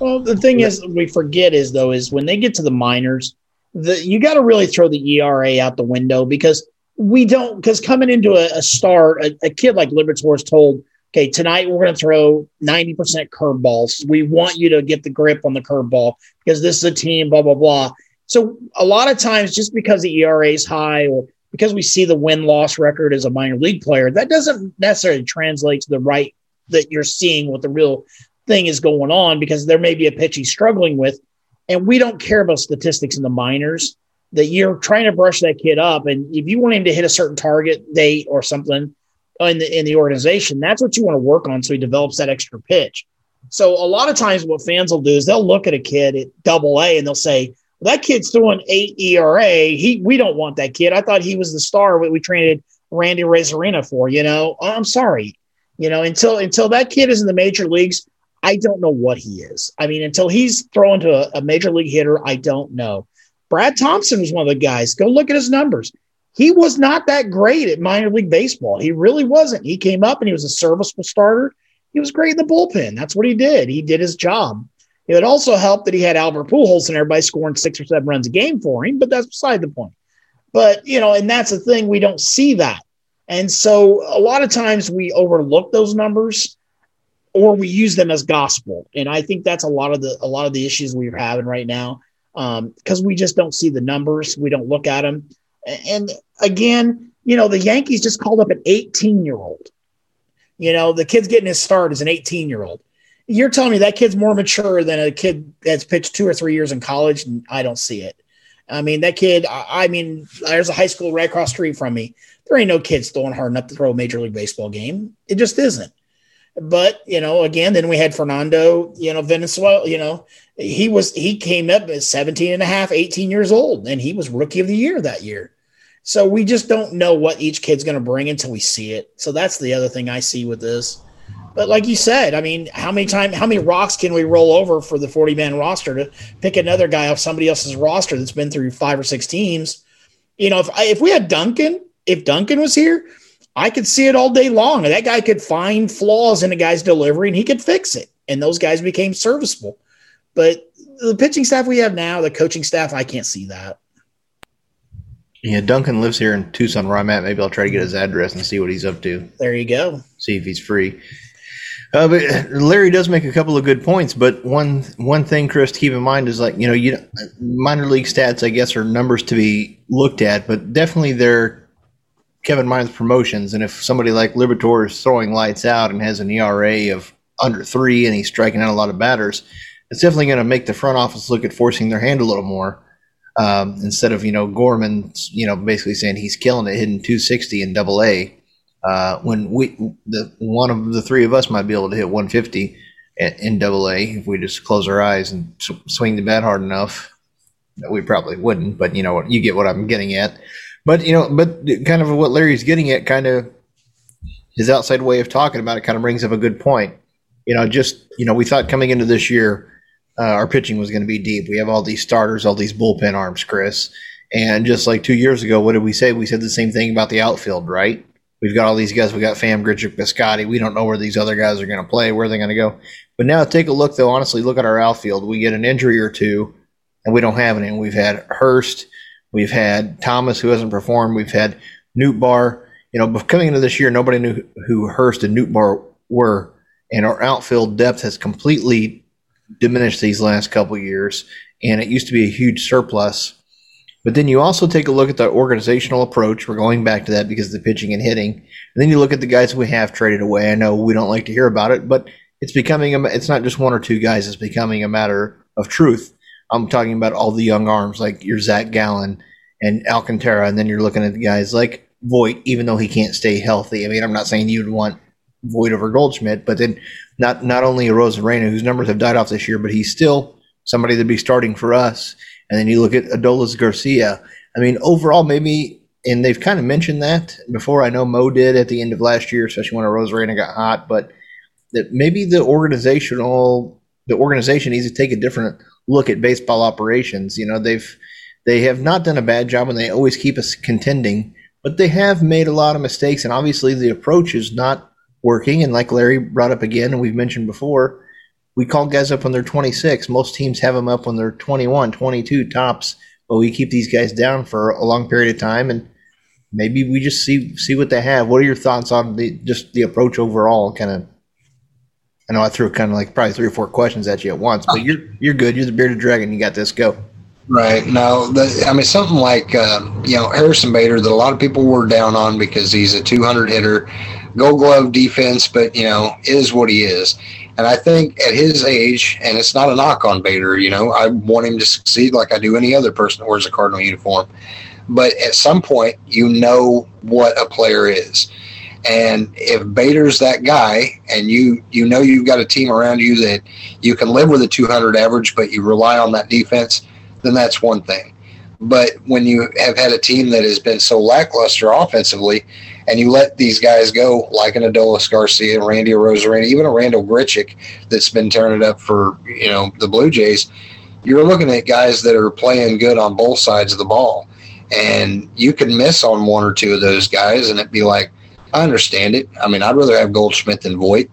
B: Well, the thing is, we forget is though, is when they get to the minors, the you got to really throw the ERA out the window because we don't because coming into a, a start, a, a, kid like Liberatore is told, okay, tonight we're going to throw 90% curveballs. We want you to get the grip on the curveball because this is a team, blah, blah, blah. So a lot of times, just because the ERA is high or because we see the win loss record as a minor league player, that doesn't necessarily translate to the right that you're seeing what the real thing is going on because there may be a pitch he's struggling with. And we don't care about statistics in the minors that you're trying to brush that kid up. And if you want him to hit a certain target date or something in the, in the organization, that's what you want to work on so he develops that extra pitch. So a lot of times what fans will do is they'll look at a kid at double A and they'll say, that kid's throwing eight ERA. He, we don't want that kid. I thought he was the star we traded Randy Arozarena for, you know, I'm sorry, you know, until, until that kid is in the major leagues, I don't know what he is. I mean, until he's thrown to a, a major league hitter, I don't know. Brad Thompson was one of the guys. Go look at his numbers. He was not that great at minor league baseball. He really wasn't. He came up and he was a serviceable starter. He was great in the bullpen. That's what he did. He did his job. It would also helped that he had Albert Pujols and everybody scoring six or seven runs a game for him, but that's beside the point. But, you know, and that's the thing, we don't see that. And so a lot of times we overlook those numbers or we use them as gospel. And I think that's a lot of the a lot of the issues we're having right now because um, we just don't see the numbers. We don't look at them. And again, you know, the Yankees just called up an 18 year old. You know, the kid's getting his start as an 18 year old. You're telling me that kid's more mature than a kid that's pitched two or three years in college, and I don't see it. I mean, that kid, I mean, there's a high school right across street from me. There ain't no kids throwing hard enough to throw a major league baseball game. It just isn't. But, you know, again, then we had Fernando, you know, Valenzuela, you know, he was, he came up at 17 and a half, 18 years old, and he was rookie of the year that year. So we just don't know what each kid's going to bring until we see it. So that's the other thing I see with this. But like you said, I mean, how many time, how many rocks can we roll over for the 40 man roster to pick another guy off somebody else's roster that's been through five or six teams? You know, if if we had Duncan, if Duncan was here, I could see it all day long. That guy could find flaws in a guy's delivery and he could fix it. And those guys became serviceable. But the pitching staff we have now, the coaching staff, I can't see that.
A: Yeah, Duncan lives here in Tucson where I'm at. Maybe I'll try to get his address and see what he's up to.
B: There you go.
A: See if he's free. Uh, but Larry does make a couple of good points. But one one thing, Chris, to keep in mind is like you know, you minor league stats, I guess, are numbers to be looked at, but definitely they're Kevin Mine's promotions, and if somebody like Liberatore is throwing lights out and has an ERA of under three and he's striking out a lot of batters, it's definitely going to make the front office look at forcing their hand a little more. Um, instead of you know Gorman, you know, basically saying he's killing it, hitting 260 in Double A, uh, when we the one of the three of us might be able to hit 150 in Double A if we just close our eyes and swing the bat hard enough. We probably wouldn't, but you know you get what I'm getting at. But you know, but kind of what Larry's getting at, kind of his outside way of talking about it, kind of brings up a good point. You know, just you know, we thought coming into this year, uh, our pitching was going to be deep. We have all these starters, all these bullpen arms, Chris. And just like two years ago, what did we say? We said the same thing about the outfield, right? We've got all these guys. We got Pham, Grichuk, Piscotty. We don't know where these other guys are going to play, where they're going to go. But now take a look, though. Honestly, look at our outfield. We get an injury or two, and we don't have any. We've had Hurst, We've had Thomas who hasn't performed. We've had Nootbaar. You know, coming into this year, nobody knew who Hurst and Nootbaar were, and our outfield depth has completely diminished these last couple years. And it used to be a huge surplus. But then you also take a look at the organizational approach. We're going back to that because of the pitching and hitting. And then you look at the guys we have traded away. I know we don't like to hear about it, but it's becoming a, it's not just one or two guys. It's becoming a matter of truth. I'm talking about all the young arms like your Zach Gallen and Alcantara, and then you're looking at the guys like Voit, even though he can't stay healthy. I mean, I'm not saying you'd want Voit over Goldschmidt, but then not not only Arozarena, whose numbers have died off this year, but he's still somebody to be starting for us. And then you look at Adolis Garcia. I mean, overall, maybe, and they've kind of mentioned that before. I know Mo did at the end of last year, especially when Arozarena got hot, but that maybe the organizational the organization needs to take a different look at baseball operations. You know, they've they have not done a bad job, and they always keep us contending, but they have made a lot of mistakes, and obviously the approach is not working. And like Larry brought up again, and we've mentioned before, we call guys up when they're 26. Most teams have them up when they're 21, 22 tops, but we keep these guys down for a long period of time, and maybe we just see see what they have. What are your thoughts on the just the approach overall? Kind of I know I threw kind of like probably three or four questions at you at once, but you're you're good. You're the bearded dragon. You got this. Go.
C: Right. No, the, I mean something like uh, you know Harrison Bader that a lot of people were down on because he's a 200 hitter, Gold Glove defense, but you know is what he is. And I think at his age, and it's not a knock on Bader, you know, I want him to succeed like I do any other person that wears a Cardinal uniform. But at some point, you know what a player is. And if Bader's that guy, and you you know you've got a team around you that you can live with a 200 average, but you rely on that defense, then that's one thing. But when you have had a team that has been so lackluster offensively, and you let these guys go, like an Adolis Garcia, Randy Arozarena, even a Randal Grichuk that's been turning it up for you know the Blue Jays, you're looking at guys that are playing good on both sides of the ball, and you can miss on one or two of those guys, and it'd be like, I understand it. I mean, I'd rather have Goldschmidt than Voit.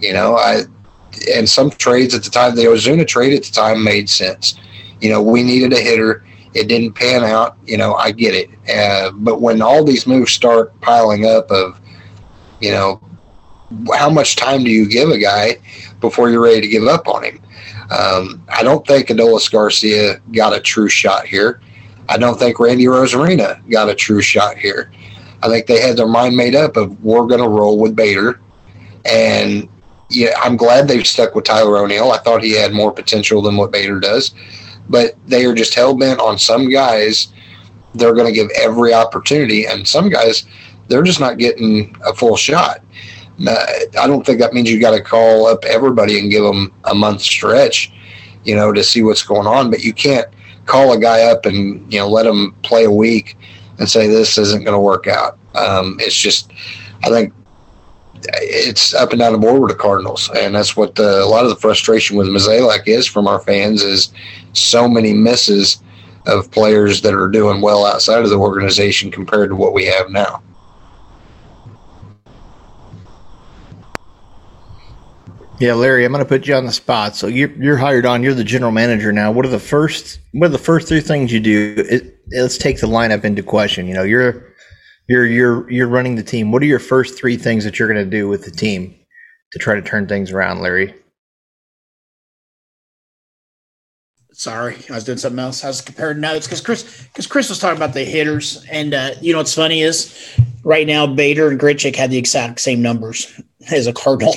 C: You know, I and some trades at the time, the Ozuna trade at the time made sense. You know, we needed a hitter. It didn't pan out. You know, I get it. Uh, but when all these moves start piling up, of you know, how much time do you give a guy before you're ready to give up on him? Um, I don't think Adolis Garcia got a true shot here. I don't think Randy Arozarena got a true shot here. I think they had their mind made up of we're going to roll with Bader, and yeah, I'm glad they've stuck with Tyler O'Neill. I thought he had more potential than what Bader does, but they are just hell bent on some guys. They're going to give every opportunity, and some guys they're just not getting a full shot. I don't think that means you got to call up everybody and give them a month stretch, you know, to see what's going on. But you can't call a guy up and you know let him play a week and say this isn't going to work out. Um, it's just, I think it's up and down the board with the Cardinals, and that's what the, a lot of the frustration with Mozeliak is from our fans is so many misses of players that are doing well outside of the organization compared to what we have now.
A: Yeah, Larry, I'm going to put you on the spot. So you're you're hired on. You're the general manager now. What are the first What are the first three things you do? It, let's take the lineup into question. You know, you're you're you're you're running the team. What are your first three things that you're going to do with the team to try to turn things around, Larry?
B: Sorry, I was doing something else. I was comparing notes because Chris because Chris was talking about the hitters, and uh, you know what's funny is right now Bader and Grichuk had the exact same numbers as a Cardinal.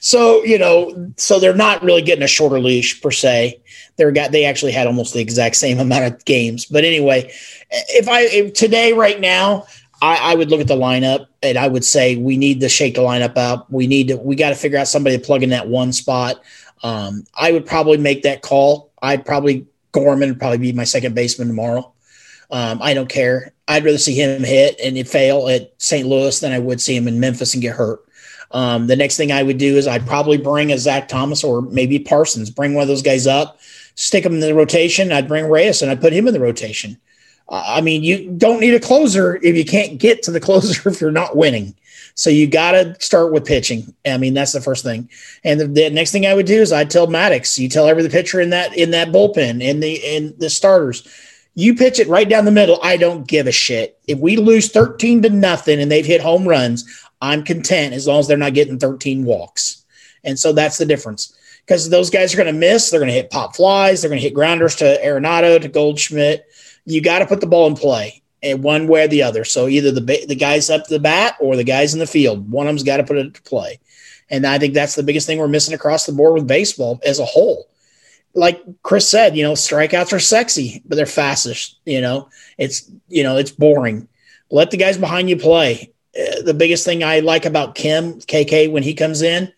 B: So you know, so they're not really getting a shorter leash per se. They're got they actually had almost the exact same amount of games. But anyway, if I if today right now, I, I, would look at the lineup and I would say we need to shake the lineup up. We need to we got to figure out somebody to plug in that one spot. Um, I would probably make that call. I'd probably Gorman would probably be my second baseman tomorrow. Um, I don't care. I'd rather see him hit and it fail at St. Louis than I would see him in Memphis and get hurt. Um, the next thing I would do is I'd probably bring a Zach Thomas or maybe Parsons, bring one of those guys up, stick him in the rotation. I'd bring Reyes and I'd put him in the rotation. Uh, I mean, you don't need a closer if you can't get to the closer if you're not winning. So you got to start with pitching. I mean, that's the first thing. And the, the, next thing I would do is I'd tell Maddux, you tell every pitcher in that in that bullpen in the in the starters, you pitch it right down the middle. I don't give a shit. If we lose 13 to nothing and they've hit home runs, I'm content as long as they're not getting 13 walks. And so that's the difference because those guys are going to miss. They're going to hit pop flies. They're going to hit grounders to Arenado, to Goldschmidt, you got to put the ball in play and one way or the other. So either the the guys up the bat or the guys in the field, one of them's got to put it to play. And I think that's the biggest thing we're missing across the board with baseball as a whole. Like Chris said, you know, strikeouts are sexy, but they're fastest. You know, it's you know it's boring. Let the guys behind you play. The biggest thing I like about Kim KK when he comes in,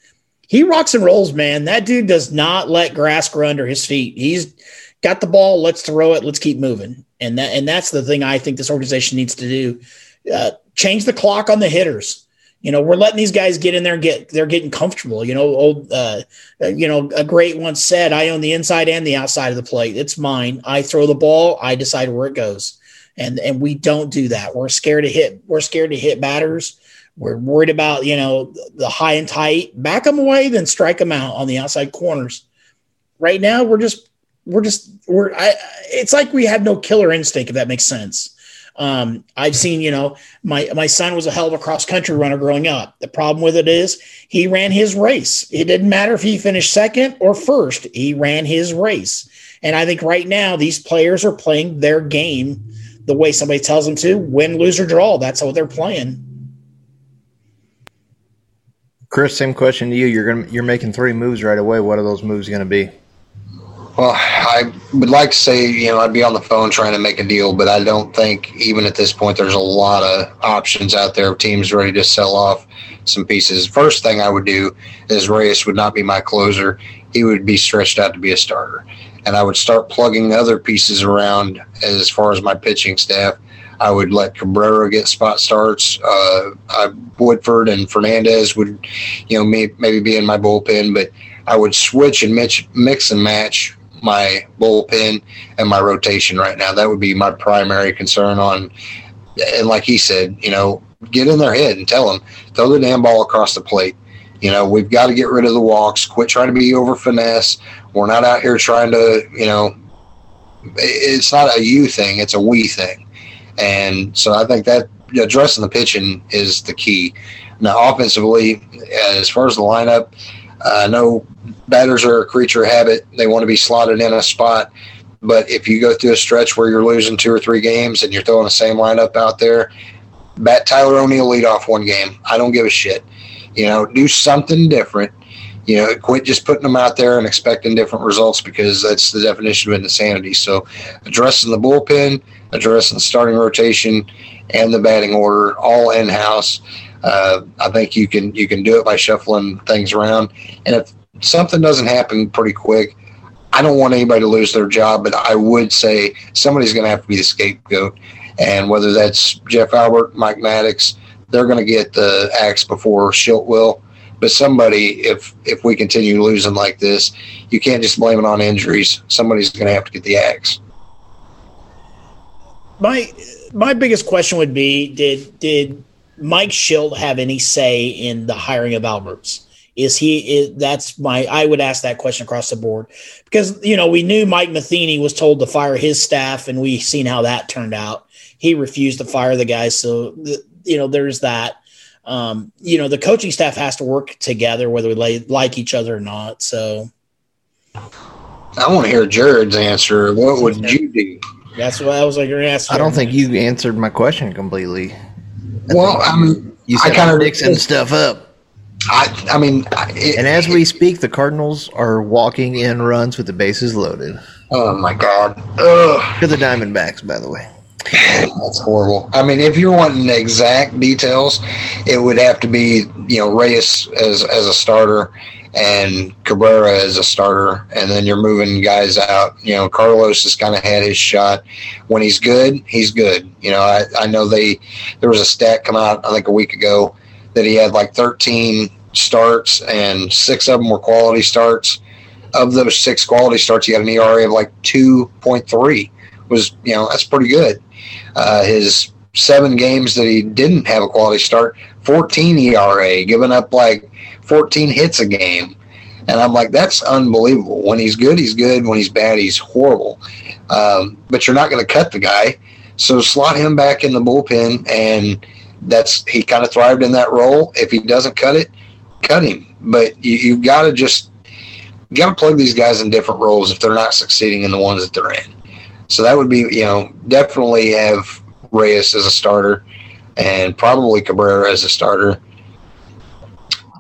B: he rocks and rolls, man. That dude does not let grass grow under his feet. He's got the ball. Let's throw it. Let's keep moving. And that and that's the thing I think this organization needs to do. Uh, change the clock on the hitters. You know, we're letting these guys get in there and get they're getting comfortable. You know, old uh, uh, you know, a great once said, I own the inside and the outside of the plate. It's mine. I throw the ball, I decide where it goes. And and we don't do that. We're scared to hit, we're scared to hit batters. We're worried about, you know, the high and tight. Back them away, then strike them out on the outside corners. Right now, we're just we're just we're I, it's like we have no killer instinct if that makes sense um, i've seen you know my my son was a hell of a cross country runner growing up the problem with it is he ran his race it didn't matter if he finished second or first he ran his race and i think right now these players are playing their game the way somebody tells them to win lose or draw that's what they're playing
A: chris same question to you you're gonna you're making three moves right away what are those moves going to be
C: well, I would like to say, you know, I'd be on the phone trying to make a deal, but I don't think even at this point there's a lot of options out there of teams ready to sell off some pieces. First thing I would do is Reyes would not be my closer. He would be stretched out to be a starter. And I would start plugging other pieces around as far as my pitching staff. I would let Cabrera get spot starts. Uh, I, Woodford and Fernandez would, you know, may, maybe be in my bullpen, but I would switch and mix, mix and match my bullpen and my rotation right now. That would be my primary concern on. And like he said, you know, get in their head and tell them throw the damn ball across the plate. You know, we've got to get rid of the walks. Quit trying to be over finesse. We're not out here trying to, you know, it's not a you thing; it's a we thing. And so I think that addressing the pitching is the key. Now, offensively, as far as the lineup, I know batters are a creature of habit. They want to be slotted in a spot. But if you go through a stretch where you're losing two or three games and you're throwing the same lineup out there, bat Tyler O'Neill lead off one game. I don't give a shit. You know, do something different. You know, quit just putting them out there and expecting different results because that's the definition of insanity. So, addressing the bullpen, addressing the starting rotation, and the batting order all in house. Uh, I think you can you can do it by shuffling things around. And if something doesn't happen pretty quick, I don't want anybody to lose their job, but I would say somebody's going to have to be the scapegoat. And whether that's Jeff Albert, Mike Maddux, they're going to get the axe before Shildt will. But somebody, if if we continue losing like this, you can't just blame it on injuries. Somebody's going to have to get the axe.
B: My my biggest question would be: Did did Mike Shildt have any say in the hiring of Alberts? Is he? Is, that's my. I would ask that question across the board because you know we knew Mike Matheny was told to fire his staff, and we seen how that turned out. He refused to fire the guys, so the, you know there's that. Um, you know the coaching staff has to work together whether we like each other or not. So
C: I want to hear Jared's answer. What would you do?
B: That's what I was like. You're asking.
A: I don't think you answered my question completely.
C: Well, I mean,
A: you said I kind of mixing stuff up.
C: I, I mean,
A: it, and as we speak, the Cardinals are walking in runs with the bases loaded.
C: Oh my God!
A: Ugh. To the Diamondbacks, by the way.
C: That's horrible. I mean, if you're wanting exact details, it would have to be you know Reyes as as a starter and Cabrera as a starter, and then you're moving guys out. You know, Carlos has kind of had his shot. When he's good, he's good. You know, I, I know they there was a stat come out I think a week ago that he had like 13 starts and six of them were quality starts. Of those six quality starts, he had an ERA of like 2.3. Was you know that's pretty good. Uh, his seven games that he didn't have a quality start, 14 ERA, giving up like 14 hits a game. And I'm like, that's unbelievable. When he's good, he's good. When he's bad, he's horrible. Um, but you're not going to cut the guy. So slot him back in the bullpen. And that's, he kind of thrived in that role. If he doesn't cut it, cut him. But you, you've got to just, you got to plug these guys in different roles if they're not succeeding in the ones that they're in. So that would be, you know, definitely have Reyes as a starter and probably Cabrera as a starter.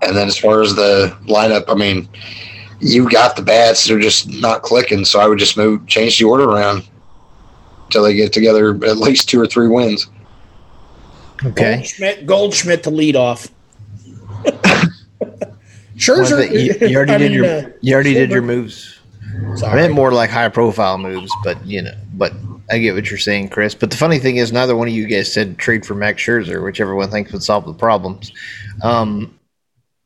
C: And then as far as the lineup, I mean, you've got the bats; they're just not clicking. So I would just move, change the order around until they get together at least two or three wins.
B: Okay, Goldschmidt, Goldschmidt to lead off. Scherzer,
A: well, you, you, already I did mean, your uh, you already did your moves. Sorry. I meant more like high profile moves, but you know, but I get what you're saying, Chris. But the funny thing is, neither one of you guys said trade for Max Scherzer, which everyone thinks would solve the problems. Um,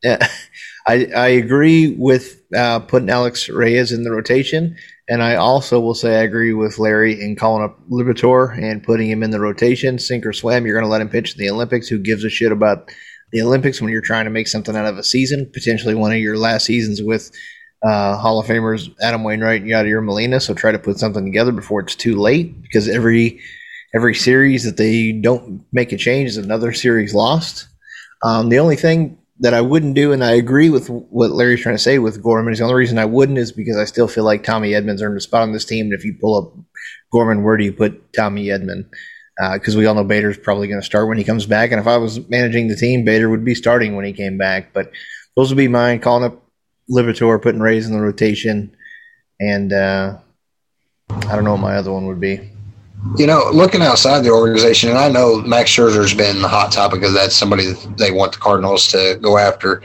A: yeah, I I agree with uh, putting Alex Reyes in the rotation, and I also will say I agree with Larry in calling up Liberatore and putting him in the rotation, sink or swim. You're going to let him pitch in the Olympics. Who gives a shit about the Olympics when you're trying to make something out of a season? Potentially one of your last seasons with uh, Hall of Famers Adam Wainwright and Yadier Molina. So try to put something together before it's too late, because every every series that they don't make a change is another series lost. Um, the only thing that I wouldn't do, and I agree with what Larry's trying to say with Gorman. Is the only reason I wouldn't is because I still feel like Tommy Edman's earned a spot on this team. And if you pull up Gorman, where do you put Tommy Edman? Because uh, we all know Bader's probably going to start when he comes back. And if I was managing the team, Bader would be starting when he came back. But those would be mine. Calling up Liberatore, putting Reyes in the rotation, and uh, I don't know what my other one would be.
C: You know, looking outside the organization, and I know Max Scherzer's been the hot topic because that's somebody that they want the Cardinals to go after.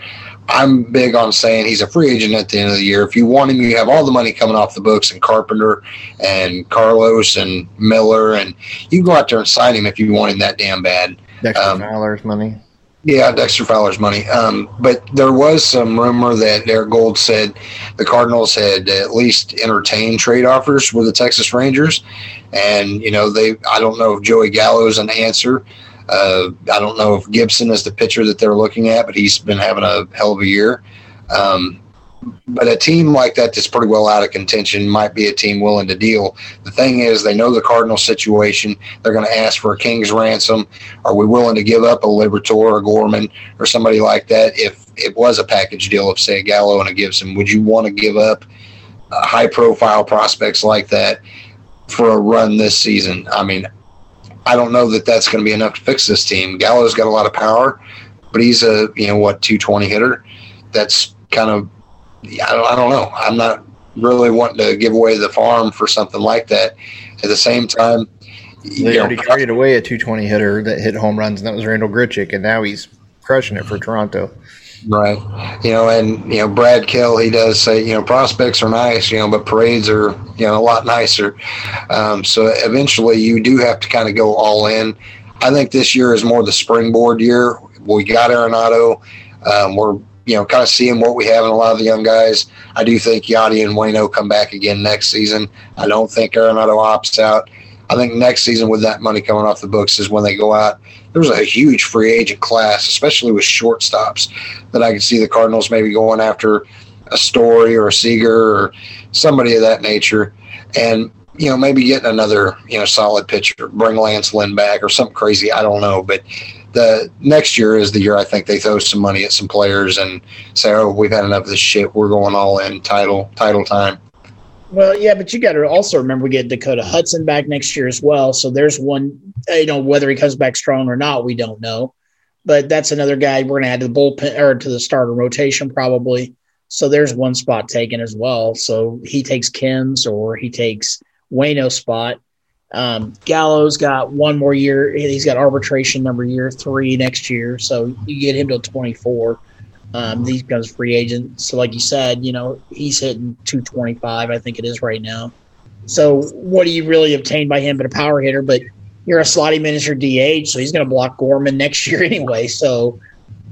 C: I'm big on saying he's a free agent at the end of the year. If you want him, you have all the money coming off the books and Carpenter and Carlos and Miller, and you go out there and sign him if you want him that damn bad.
A: Dexter um, Fowler's money.
C: Yeah, Dexter Fowler's money. Um, but there was some rumor that Derrick Goold said the Cardinals had at least entertained trade offers with the Texas Rangers, and you know they. I don't know if Joey Gallo is an answer. Uh, I don't know if Gibson is the pitcher that they're looking at, but he's been having a hell of a year. Um, but a team like that that's pretty well out of contention might be a team willing to deal. The thing is, they know the Cardinal situation. They're going to ask for a king's ransom. Are we willing to give up a Liberatore, or Gorman or somebody like that if it was a package deal of, say, a Gallo and a Gibson? Would you want to give up uh, high profile prospects like that for a run this season? I mean, I don't know that that's going to be enough to fix this team. Gallo's got a lot of power, but he's a, you know, what, 220 hitter. That's kind of I don't, I don't know. I'm not really wanting to give away the farm for something like that. At the same time,
A: they already know, traded away a 220 hitter that hit home runs, and that was Randal Grichuk, and now he's crushing it for Toronto.
C: Right. You know, and, you know, Brad Kell, he does say, you know, prospects are nice, you know, but parades are, you know, a lot nicer. Um, so eventually you do have to kind of go all in. I think this year is more the springboard year. We got Arenado. Um, we're you know, kind of seeing what we have in a lot of the young guys. I do think Yadi and Wayno come back again next season. I don't think Arenado opts out. I think next season, with that money coming off the books, is when they go out. There's a huge free agent class, especially with shortstops, that I could see the Cardinals maybe going after a Story or a Seager or somebody of that nature. And you know, maybe getting another, you know, solid pitcher, bring Lance Lynn back or something crazy. I don't know. But the next year is the year I think they throw some money at some players and say, "Oh, we've had enough of this shit. We're going all in title title time."
B: Well, yeah, but you got to also remember we get Dakota Hudson back next year as well. So there's one, you know, whether he comes back strong or not, we don't know. But that's another guy we're going to add to the bullpen or to the starter rotation probably. So there's one spot taken as well. So he takes Kim's or he takes Wayno's spot. Um, Gallo's got one more year. He's got arbitration number year three next year, so you get him to 24. Um, he becomes free agent. So, like you said, you know he's hitting 225, I think it is right now. So, what do you really obtain by him but a power hitter? But you're a slotty miniature DH, so he's going to block Gorman next year anyway. So,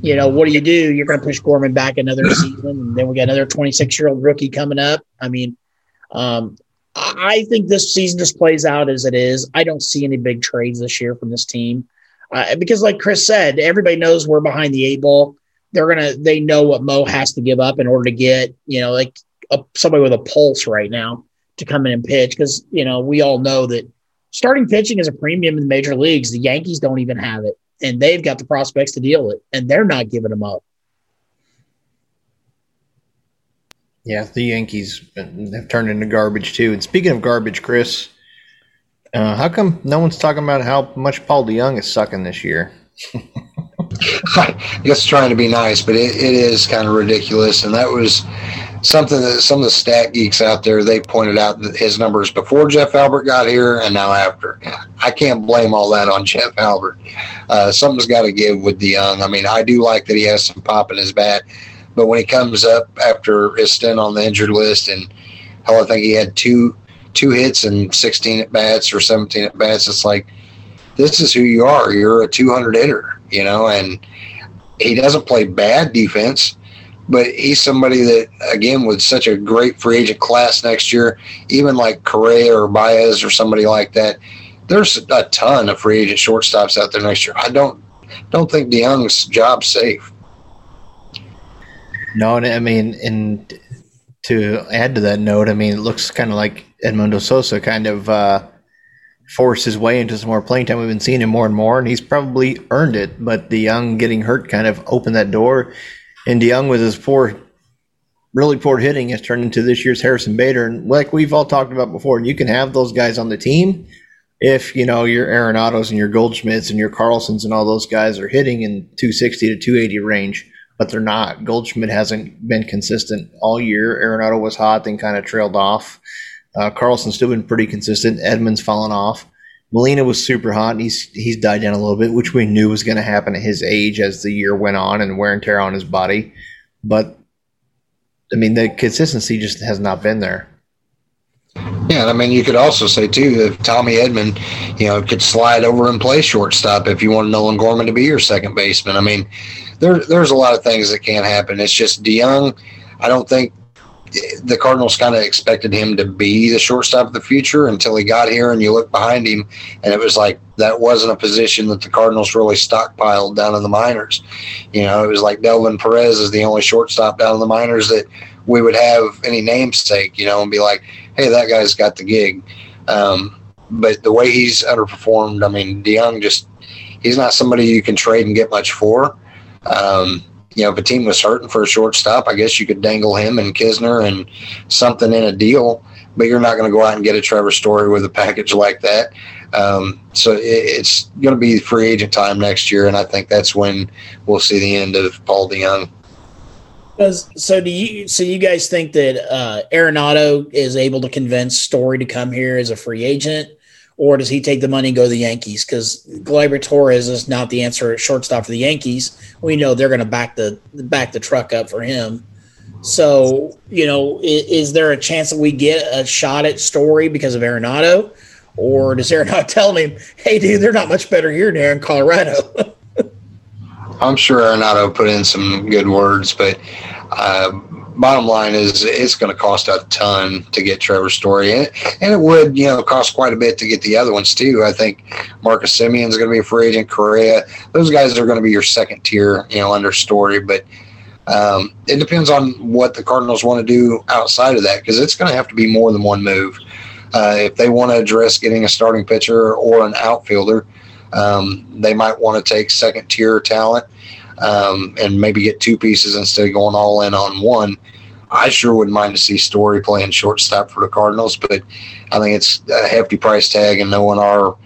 B: you know, what do you do? You're going to push Gorman back another season, and then we got another 26 year old rookie coming up. I mean, um, I think this season just plays out as it is. I don't see any big trades this year from this team uh, because, like Chris said, everybody knows we're behind the eight ball. They're gonna they know what Mo has to give up in order to get you know like a, somebody with a pulse right now to come in and pitch because you know we all know that starting pitching is a premium in the major leagues. The Yankees don't even have it, and they've got the prospects to deal it, and they're not giving them up.
A: Yeah, the Yankees have turned into garbage too. And speaking of garbage, Chris, Uh, how come no one's talking about how much Paul DeJong is sucking this year?
C: I guess trying to be nice, but it, it is kind of ridiculous. And that was something that some of the stat geeks out there they pointed out his numbers before Jeff Albert got here and now after. I can't blame all that on Jeff Albert. Uh, something's got to give with DeJong. I mean, I do like that he has some pop in his bat, but when he comes up after his stint on the injured list, and hell, I think he had two two hits and 16 at bats or 17 at bats, it's like this is who you are. You're a 200 hitter, you know, and he doesn't play bad defense but he's somebody that again with such a great free agent class next year, even like Correa or Baez or somebody like that. There's a ton of free agent shortstops out there next year. I don't don't think DeJong's job's safe.
A: No, and I mean, and to add to that note, I mean, it looks kind of like Edmundo Sosa kind of uh, forced his way into some more playing time. We've been seeing him more and more, and he's probably earned it. But DeJong getting hurt kind of opened that door. And DeJong with his poor, really poor hitting has turned into this year's Harrison Bader. And like we've all talked about before, you can have those guys on the team if you know your Arenados and your Goldschmidts and your Carlsons and all those guys are hitting in 260 to 280 range, but they're not. Goldschmidt hasn't been consistent all year. Arenado was hot, then kind of trailed off. Uh, Carlson's still been pretty consistent. Edman's fallen off. Molina was super hot, and he's he's died down a little bit, which we knew was going to happen at his age as the year went on and wear and tear on his body. But I mean, the consistency just has not been there.
C: Yeah, I mean, you could also say too if Tommy Edman, you know, could slide over and play shortstop if you want Nolan Gorman to be your second baseman. I mean, there there's a lot of things that can't happen. It's just DeJong. I don't think the Cardinals kind of expected him to be the shortstop of the future until he got here, and you look behind him, and it was like that wasn't a position that the Cardinals really stockpiled down in the minors. You know, it was like Delvin Perez is the only shortstop down in the minors that we would have any namesake, you know, and be like, hey, that guy's got the gig. Um, but the way he's underperformed, I mean, DeJong just he's not somebody you can trade and get much for. Um, you know, if a team was hurting for a shortstop, I guess you could dangle him and Knizner and something in a deal, but you're not going to go out and get a Trevor Story with a package like that. Um, so it, it's going to be free agent time next year, and I think that's when we'll see the end of Paul
B: So do you? So you guys think that uh, Arenado is able to convince Story to come here as a free agent? or does he take the money and go to the Yankees? Because Gleyber Torres is not the answer at shortstop for the Yankees. We know they're going to back the back the truck up for him. So you know, is, is, there a chance that we get a shot at Story because of Arenado, or does Arenado tell him, "Hey, dude, they're not much better here than in Colorado"?
C: I'm sure Arenado put in some good words, but uh, bottom line is it's going to cost a ton to get Trevor Story, and, and it would you know cost quite a bit to get the other ones too. I think Marcus Semien is going to be a free agent. Correa, those guys are going to be your second tier, you know, under Story, but. Um, it depends on what the Cardinals want to do outside of that because it's going to have to be more than one move. Uh, if they want to address getting a starting pitcher or an outfielder, um, they might want to take second tier talent um, and maybe get two pieces instead of going all in on one. I sure wouldn't mind to see Story playing shortstop for the Cardinals, but I think it's a hefty price tag, and knowing our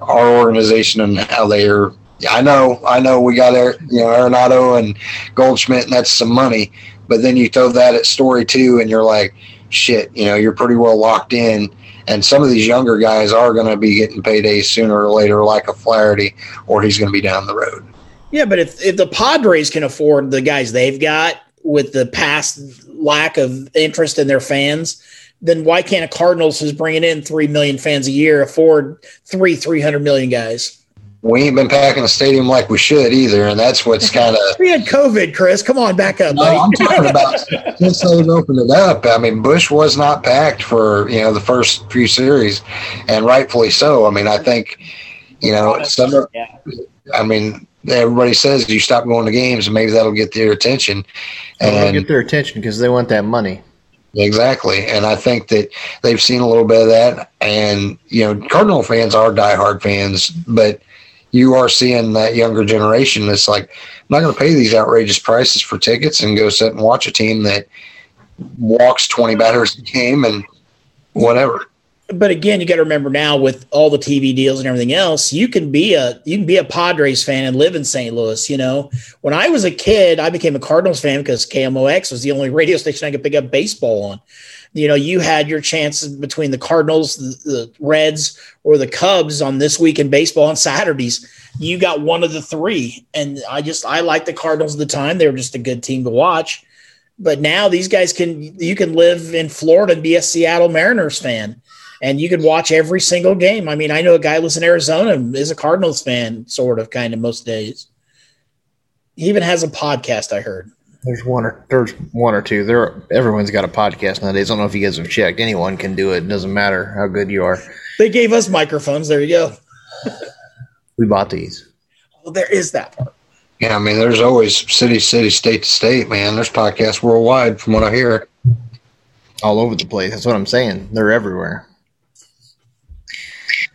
C: our organization and how they are. I know, I know, we got you know Arenado and Goldschmidt, and that's some money. But then you throw that at Story too, and you're like, shit, you know, you're pretty well locked in. And some of these younger guys are going to be getting paydays sooner or later, like a Flaherty, or he's going to be down the road.
B: Yeah, but if if the Padres can afford the guys they've got with the past lack of interest in their fans, then why can't a Cardinals who's bringing in three million fans a year afford three three hundred million guys?
C: We ain't been packing the stadium like we should either, and that's what's kind of.
B: we had COVID, Chris. Come on, back up.
C: No. I'm talking about since they've opened it up. I mean, Busch was not packed for you know the first few series, and rightfully so. I mean, I think you know some. Yeah. I mean, everybody says you stop going to games and maybe that'll get their attention
A: and get their attention because they want that money
C: exactly and i think that they've seen a little bit of that and you know cardinal fans are diehard fans but you are seeing that younger generation that's like i'm not going to pay these outrageous prices for tickets and go sit and watch a team that walks 20 batters a game and whatever
B: but again, you got to remember now with all the TV deals and everything else, you can be a you can be a Padres fan and live in St. Louis. You know, when I was a kid, I became a Cardinals fan because KMOX was the only radio station I could pick up baseball on. You know, you had your chances between the Cardinals, the, the Reds, or the Cubs on this week in baseball on Saturdays. You got one of the three, and I just I liked the Cardinals at the time. They were just a good team to watch. But now these guys can you can live in Florida and be a Seattle Mariners fan and you could watch every single game. I mean, I know a guy lives in Arizona is a Cardinals fan, sort of, kind of most days. He even has a podcast. I heard.
A: There's one or there's one or two. There, everyone's got a podcast nowadays. I don't know if you guys have checked. Anyone can do it. it doesn't matter how good you are.
B: They gave us microphones. There you go.
A: we bought these.
B: Well, there is that part.
C: Yeah, I mean, there's always city, city, state to state, man. There's podcasts worldwide, from what I hear.
A: All over the place. That's what I'm saying. They're everywhere.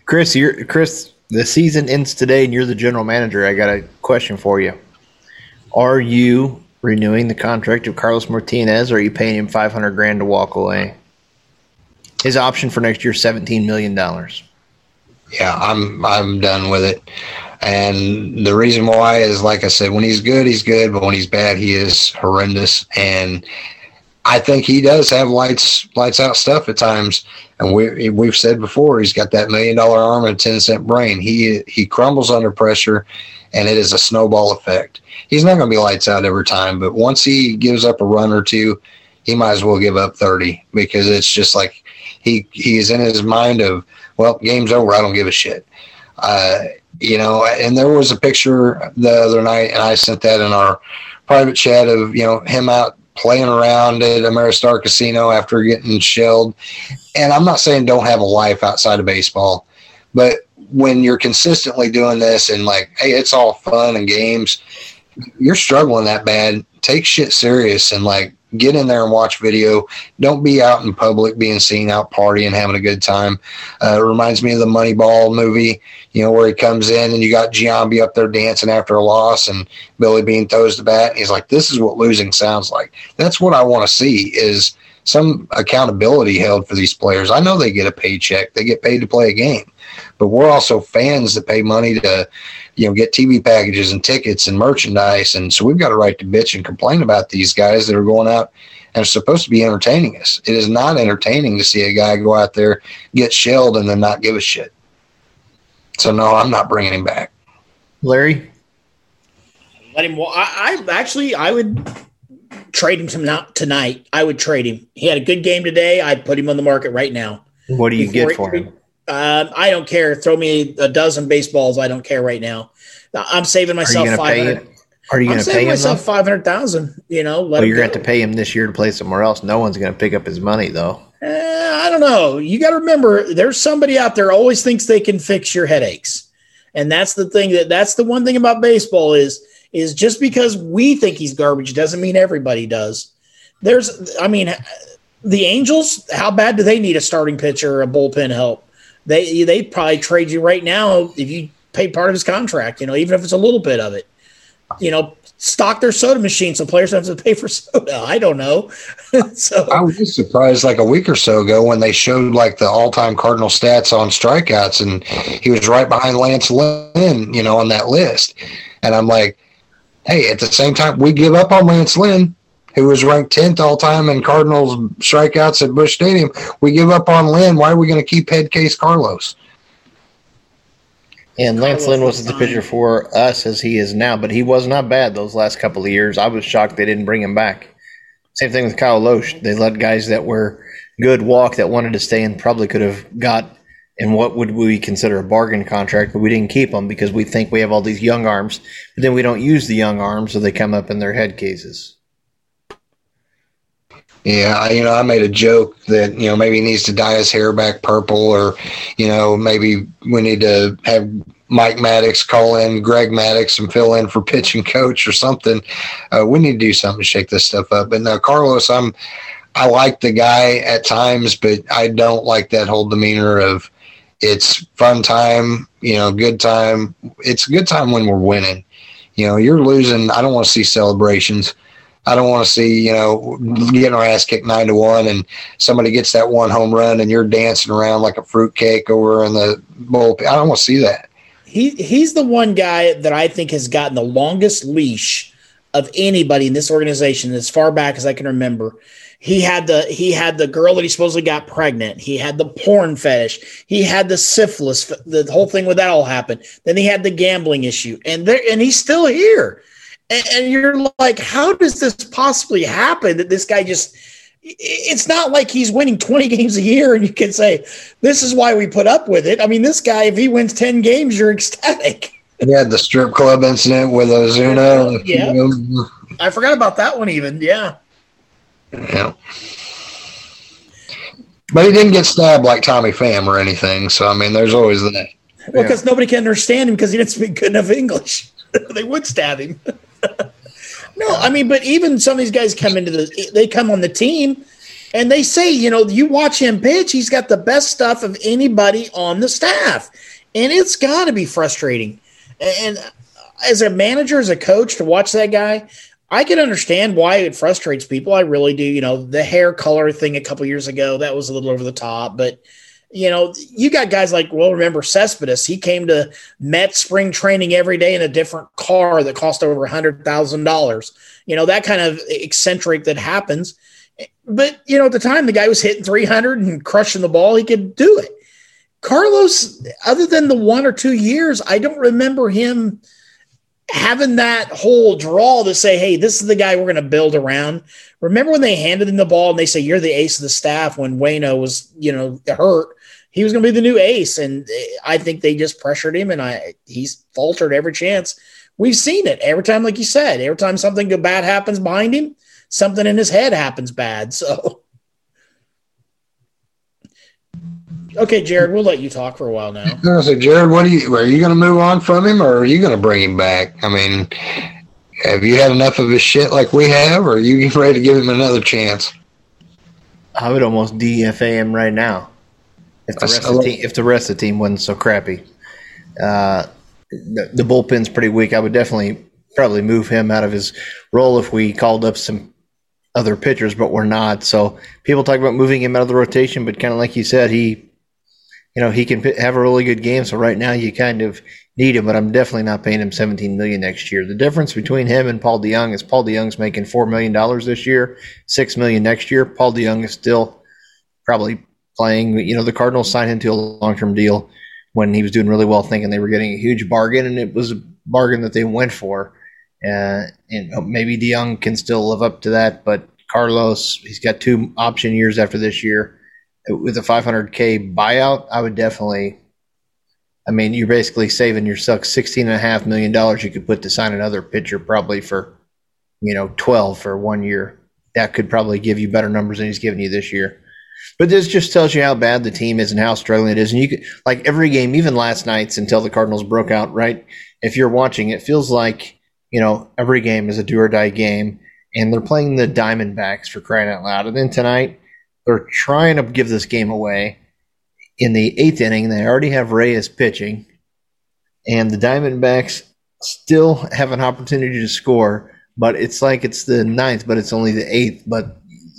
A: Chris, you're Chris. The season ends today, and you're the general manager. I got a question for you. Are you renewing the contract of Carlos Martinez, or are you paying him five hundred grand to walk away? His option for next year, seventeen million dollars.
C: Yeah, I'm I'm done with it. And the reason why is like I said, when he's good, he's good, but when he's bad, he is horrendous. And I think he does have lights lights out stuff at times, and we we've said before he's got that million dollar arm and a ten cent brain. He he crumbles under pressure, and it is a snowball effect. He's not going to be lights out every time, but once he gives up a run or two, he might as well give up thirty because it's just like he he's in his mind of well, game's over. I don't give a shit. Uh, you know, and there was a picture the other night, and I sent that in our private chat of you know him out playing around at Ameristar Casino after getting shelled. And I'm not saying don't have a life outside of baseball, but when you're consistently doing this and like, hey, it's all fun and games, you're struggling that bad. Take shit serious and like get in there and watch video. Don't be out in public being seen out partying, having a good time. Uh, it reminds me of the Moneyball movie, you know, where he comes in and you got Giambi up there dancing after a loss and Billy Beane throws the bat. He's like, this is what losing sounds like. That's what I want to see is some accountability held for these players. I know they get a paycheck. They get paid to play a game, but we're also fans that pay money to, you know, get TV packages and tickets and merchandise. And so we've got a right to bitch and complain about these guys that are going out and are supposed to be entertaining us. It is not entertaining to see a guy go out there, get shelled, and then not give a shit. So no, I'm not bringing him back.
A: Larry,
B: let him. I, I actually, I would trade him tonight. I would trade him. He had a good game today. I'd put him on the market right now.
A: What do you Before get for him?
B: Um, I don't care. Throw me a dozen baseballs. I don't care right now. I'm saving myself five hundred.
A: Are you going to pay him I'm saving
B: myself five hundred thousand? You know,
A: well, you're going to have to pay him this year to play somewhere else. No one's going to pick up his money though.
B: Eh, I don't know. You got to remember, there's somebody out there always thinks they can fix your headaches, and that's the thing that that's the one thing about baseball is is just because we think he's garbage doesn't mean everybody does. There's, I mean, the Angels, how bad do they need a starting pitcher or a bullpen help? they they probably trade you right now if you pay part of his contract. You know, even if it's a little bit of it. You know, stock their soda machine so players don't have to pay for soda. I don't know. so
C: I was surprised like a week or so ago when they showed like the all-time Cardinal stats on strikeouts, and he was right behind Lance Lynn, you know, on that list. And I'm like, hey, at the same time, we give up on Lance Lynn who was ranked 10th all time in Cardinals strikeouts at Busch Stadium. We give up on Lynn. Why are we going to keep head case Carlos?
A: And Lance Lynn wasn't the pitcher for us as he is now, but he was not bad those last couple of years. I was shocked they didn't bring him back. Same thing with Kyle Lohse. They let guys that were good walk that wanted to stay and probably could have got in what would we consider a bargain contract, but we didn't keep them because we think we have all these young arms, but then we don't use the young arms, so they come up in their head cases.
C: Yeah, you know, I made a joke that you know maybe he needs to dye his hair back purple, or you know maybe we need to have Mike Maddux call in Greg Maddux and fill in for pitching coach or something. Uh, we need to do something to shake this stuff up. But now, Carlos, I'm I like the guy at times, but I don't like that whole demeanor of it's fun time, you know, good time. It's a good time when we're winning. You know, you're losing. I don't want to see celebrations I don't want to see, you know, getting our ass kicked nine to one and somebody gets that one home run and you're dancing around like a fruitcake over in the bullpen. I don't want to see that.
B: He he's the one guy that I think has gotten the longest leash of anybody in this organization as far back as I can remember. He had the he had the girl that he supposedly got pregnant. He had the porn fetish. He had the syphilis. The whole thing with that all happened. Then he had the gambling issue, and there and he's still here. And, and you're like, how does this possibly happen? That this guy just it's not like he's winning 20 games a year and you can say this is why we put up with it i mean this guy if he wins 10 games you're ecstatic
C: yeah the strip club incident with ozuna
B: yeah i forgot about that one even yeah
C: yeah. But he didn't get stabbed like Tommy Pham or anything. So, I mean, there's always that.
B: Well, because yeah. nobody can understand him because he didn't speak good enough English. they would stab him. no, I mean, but even some of these guys come into the, they come on the team and they say, you know, you watch him pitch, he's got the best stuff of anybody on the staff. And it's got to be frustrating. And uh, as a manager, as a coach, to watch that guy, I can understand why it frustrates people. I really do. You know, the hair color thing a couple years ago, that was a little over the top. But, you know, you got guys like, well, remember Cespedes. He came to Met spring training every day in a different car that cost over a $100,000. You know, that kind of eccentric that happens. But, you know, at the time, the guy was hitting 300 and crushing the ball. He could do it. Carlos, other than the one or two years, I don't remember him – having that whole draw to say, hey, this is the guy we're going to build around. Remember when they handed him the ball and they say, you're the ace of the staff when Wayno was, you know, hurt? He was going to be the new ace. And I think they just pressured him and I he's faltered every chance. We've seen it every time, like you said, every time something bad happens behind him, something in his head happens bad. So Okay, Jared, we'll let you talk for a while now.
C: No, so Jared, what are you? Are you going to move on from him, or are you going to bring him back? I mean, have you had enough of his shit like we have, or are you ready to give him another chance?
A: I would almost DFA him right now if the rest of the team if the rest of the team wasn't so crappy. Uh, the, the bullpen's pretty weak. I would definitely probably move him out of his role if we called up some other pitchers, but we're not. So people talk about moving him out of the rotation, but kind of like you said, he you know he can have a really good game. So right now you kind of need him, but I'm definitely not paying him 17 million next year. The difference between him and Paul DeJong is Paul DeJong's making four million dollars this year, six million next year. Paul DeJong is still probably playing. You know the Cardinals signed him to a long term deal when he was doing really well, thinking they were getting a huge bargain, and it was a bargain that they went for. Uh, and maybe DeJong can still live up to that, but Carlos, he's got two option years after this year with a 500k buyout, I would definitely. I mean, you're basically saving yourself sixteen and a half million dollars. You could put to sign another pitcher probably for, you know, twelve for one year. That could probably give you better numbers than he's giving you this year. But this just tells you how bad the team is and how struggling it is. And you could like every game, even last night's until the Cardinals broke out. Right, if you're watching, it feels like you know every game is a do or die game, and they're playing the Diamondbacks for crying out loud. And then tonight they're trying to give this game away. In the eighth inning, they already have Reyes pitching, and the Diamondbacks still have an opportunity to score, but it's like it's the ninth, but it's only the eighth. But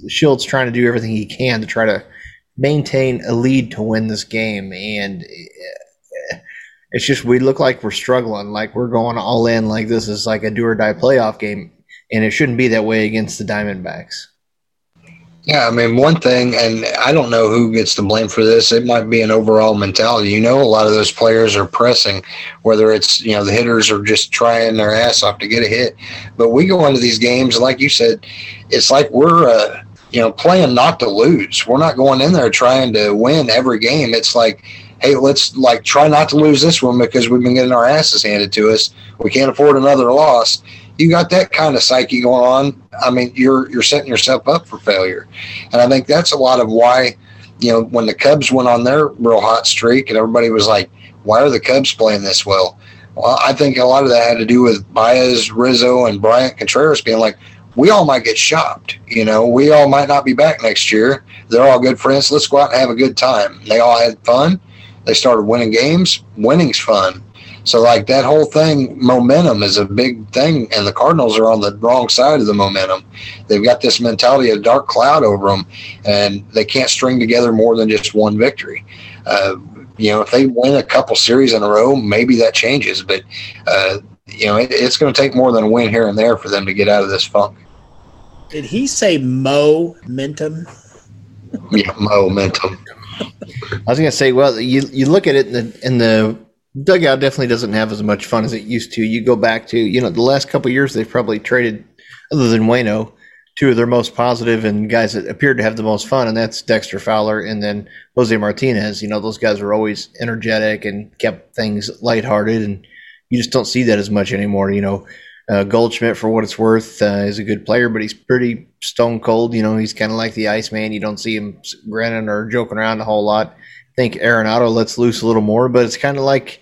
A: Shildt's trying to do everything he can to try to maintain a lead to win this game, and eh, it's just we look like we're struggling, like we're going all in, like this is like a do or die playoff game, and it shouldn't be that way against the Diamondbacks.
C: Yeah, I mean, one thing, and I don't know who gets the blame for this. It might be an overall mentality. You know, a lot of those players are pressing, whether it's, you know, the hitters are just trying their ass off to get a hit. But we go into these games, like you said, it's like we're, uh, you know, playing not to lose. We're not going in there trying to win every game. It's like, hey, let's like try not to lose this one because we've been getting our asses handed to us. We can't afford another loss you got that kind of psyche going on, I mean, you're you're setting yourself up for failure. And I think that's a lot of why, you know, when the Cubs went on their real hot streak and everybody was like, why are the Cubs playing this well? Well, I think a lot of that had to do with Baez, Rizzo, and Bryant Contreras being like, we all might get shopped. You know, we all might not be back next year. They're all good friends. Let's go out and have a good time. They all had fun. They started winning games. Winning's fun. So like that whole thing, momentum is a big thing, and the Cardinals are on the wrong side of the momentum. They've got this mentality of dark cloud over them, and they can't string together more than just one victory. Uh, you know, if they win a couple series in a row, maybe that changes. But uh, you know, it, it's going to take more than a win here and there for them to get out of this funk.
B: Did he say momentum?
C: Yeah, momentum.
A: I was going to say, well, you you look at it in the, in the dugout definitely doesn't have as much fun as it used to. You go back to, you know, the last couple years they've probably traded, other than Wayno, two of their most positive and guys that appeared to have the most fun, and that's Dexter Fowler and then Jose Martinez. You know, those guys were always energetic and kept things lighthearted, and you just don't see that as much anymore. You know, uh, Goldschmidt, for what it's worth, uh, is a good player, but he's pretty stone cold. You know, he's kind of like the Iceman. You don't see him grinning or joking around a whole lot. I think Arenado lets loose a little more, but it's kind of like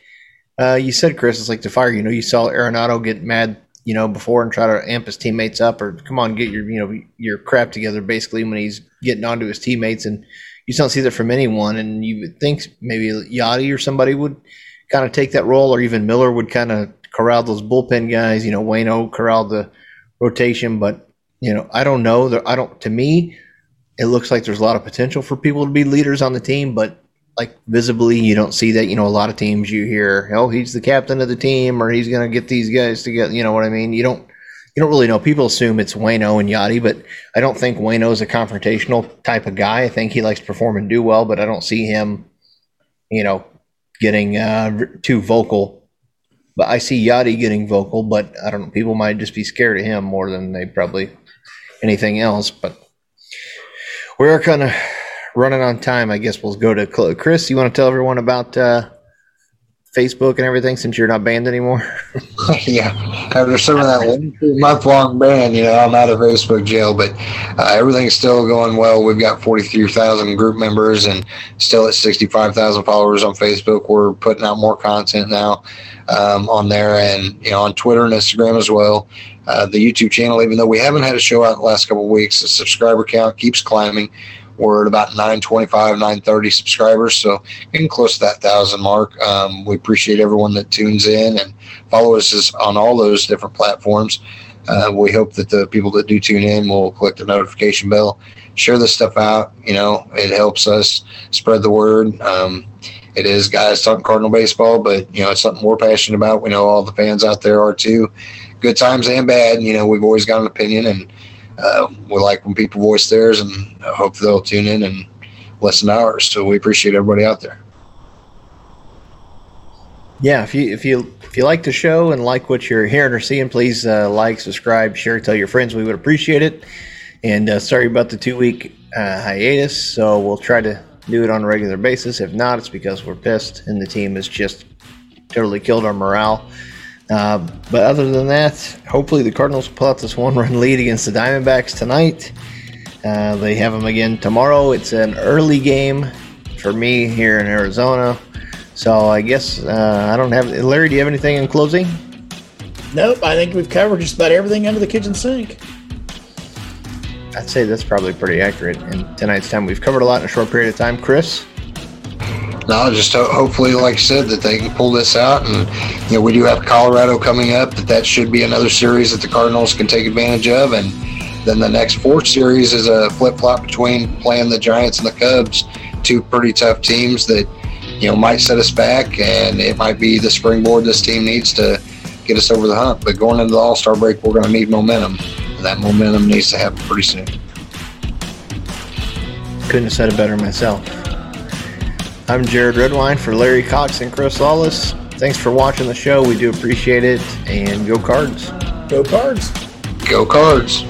A: uh, you said, Chris, it's like the fire. You know, you saw Arenado get mad, you know, before and try to amp his teammates up, or come on, get your, you know, your crap together. Basically, when he's getting onto his teammates, and you don't see that from anyone. And you would think maybe Yadi or somebody would kind of take that role, or even Miller would kind of corral those bullpen guys. You know, Wayno corral the rotation, but you know, I don't know. I don't. To me, it looks like there's a lot of potential for people to be leaders on the team, but like visibly you don't see that you know a lot of teams you hear oh he's the captain of the team or he's going to get these guys together you know what i mean? You don't you don't really know. People assume it's Wayno and Yadi but i don't think Wayno is a confrontational type of guy. I think he likes to perform and do well but i don't see him you know getting uh, too vocal. But i see Yadi getting vocal but i don't know people might just be scared of him more than they probably anything else but we're kind of running on time, I guess we'll go to Chris. You want to tell everyone about uh, Facebook and everything since you're not banned anymore?
C: yeah, after some of that month long ban, you know, I'm out of Facebook jail, but uh, everything's still going well. We've got 43,000 group members and still at 65,000 followers on Facebook. We're putting out more content now um, on there and, you know, on Twitter and Instagram as well. Uh, the YouTube channel, even though we haven't had a show out in the last couple weeks, the subscriber count keeps climbing. We're at about 925, 930 subscribers, so getting close to that thousand mark. Um, we appreciate everyone that tunes in and follows us on all those different platforms. Uh, we hope that the people that do tune in will click the notification bell, share this stuff out. You know, it helps us spread the word. Um, it is guys talking Cardinal baseball, but you know, it's something we're passionate about. We know all the fans out there are too. Good times and bad. You know, we've always got an opinion, and uh, we like when people voice theirs, and I hope they'll tune in and listen to ours. So we appreciate everybody out there.
A: Yeah, if you if you if you like the show and like what you're hearing or seeing, please uh, like, subscribe, share, tell your friends. We would appreciate it. And uh, sorry about the two week uh, hiatus. So we'll try to do it on a regular basis. If not, it's because we're pissed and the team has just totally killed our morale. Uh, but other than that, hopefully the Cardinals pull out this one run lead against the Diamondbacks tonight. Uh, they have them again tomorrow. It's an early game for me here in Arizona. So I guess uh, I don't have. Larry, do you have anything in closing?
B: Nope. I think we've covered just about everything under the kitchen sink.
A: I'd say that's probably pretty accurate in tonight's time. We've covered a lot in a short period of time. Chris?
C: No, just ho- hopefully, like I said, that they can pull this out. And, you know, we do have Colorado coming up, that that should be another series that the Cardinals can take advantage of. And then the next four series is a flip flop between playing the Giants and the Cubs, two pretty tough teams that, you know, might set us back. And it might be the springboard this team needs to get us over the hump. But going into the All Star break, we're going to need momentum. And that momentum needs to happen pretty soon.
A: Couldn't have said it better myself. I'm Jared Redwine for Larry Cox and Chris Lawless. Thanks for watching the show. We do appreciate it. And go cards.
B: Go cards.
C: Go cards.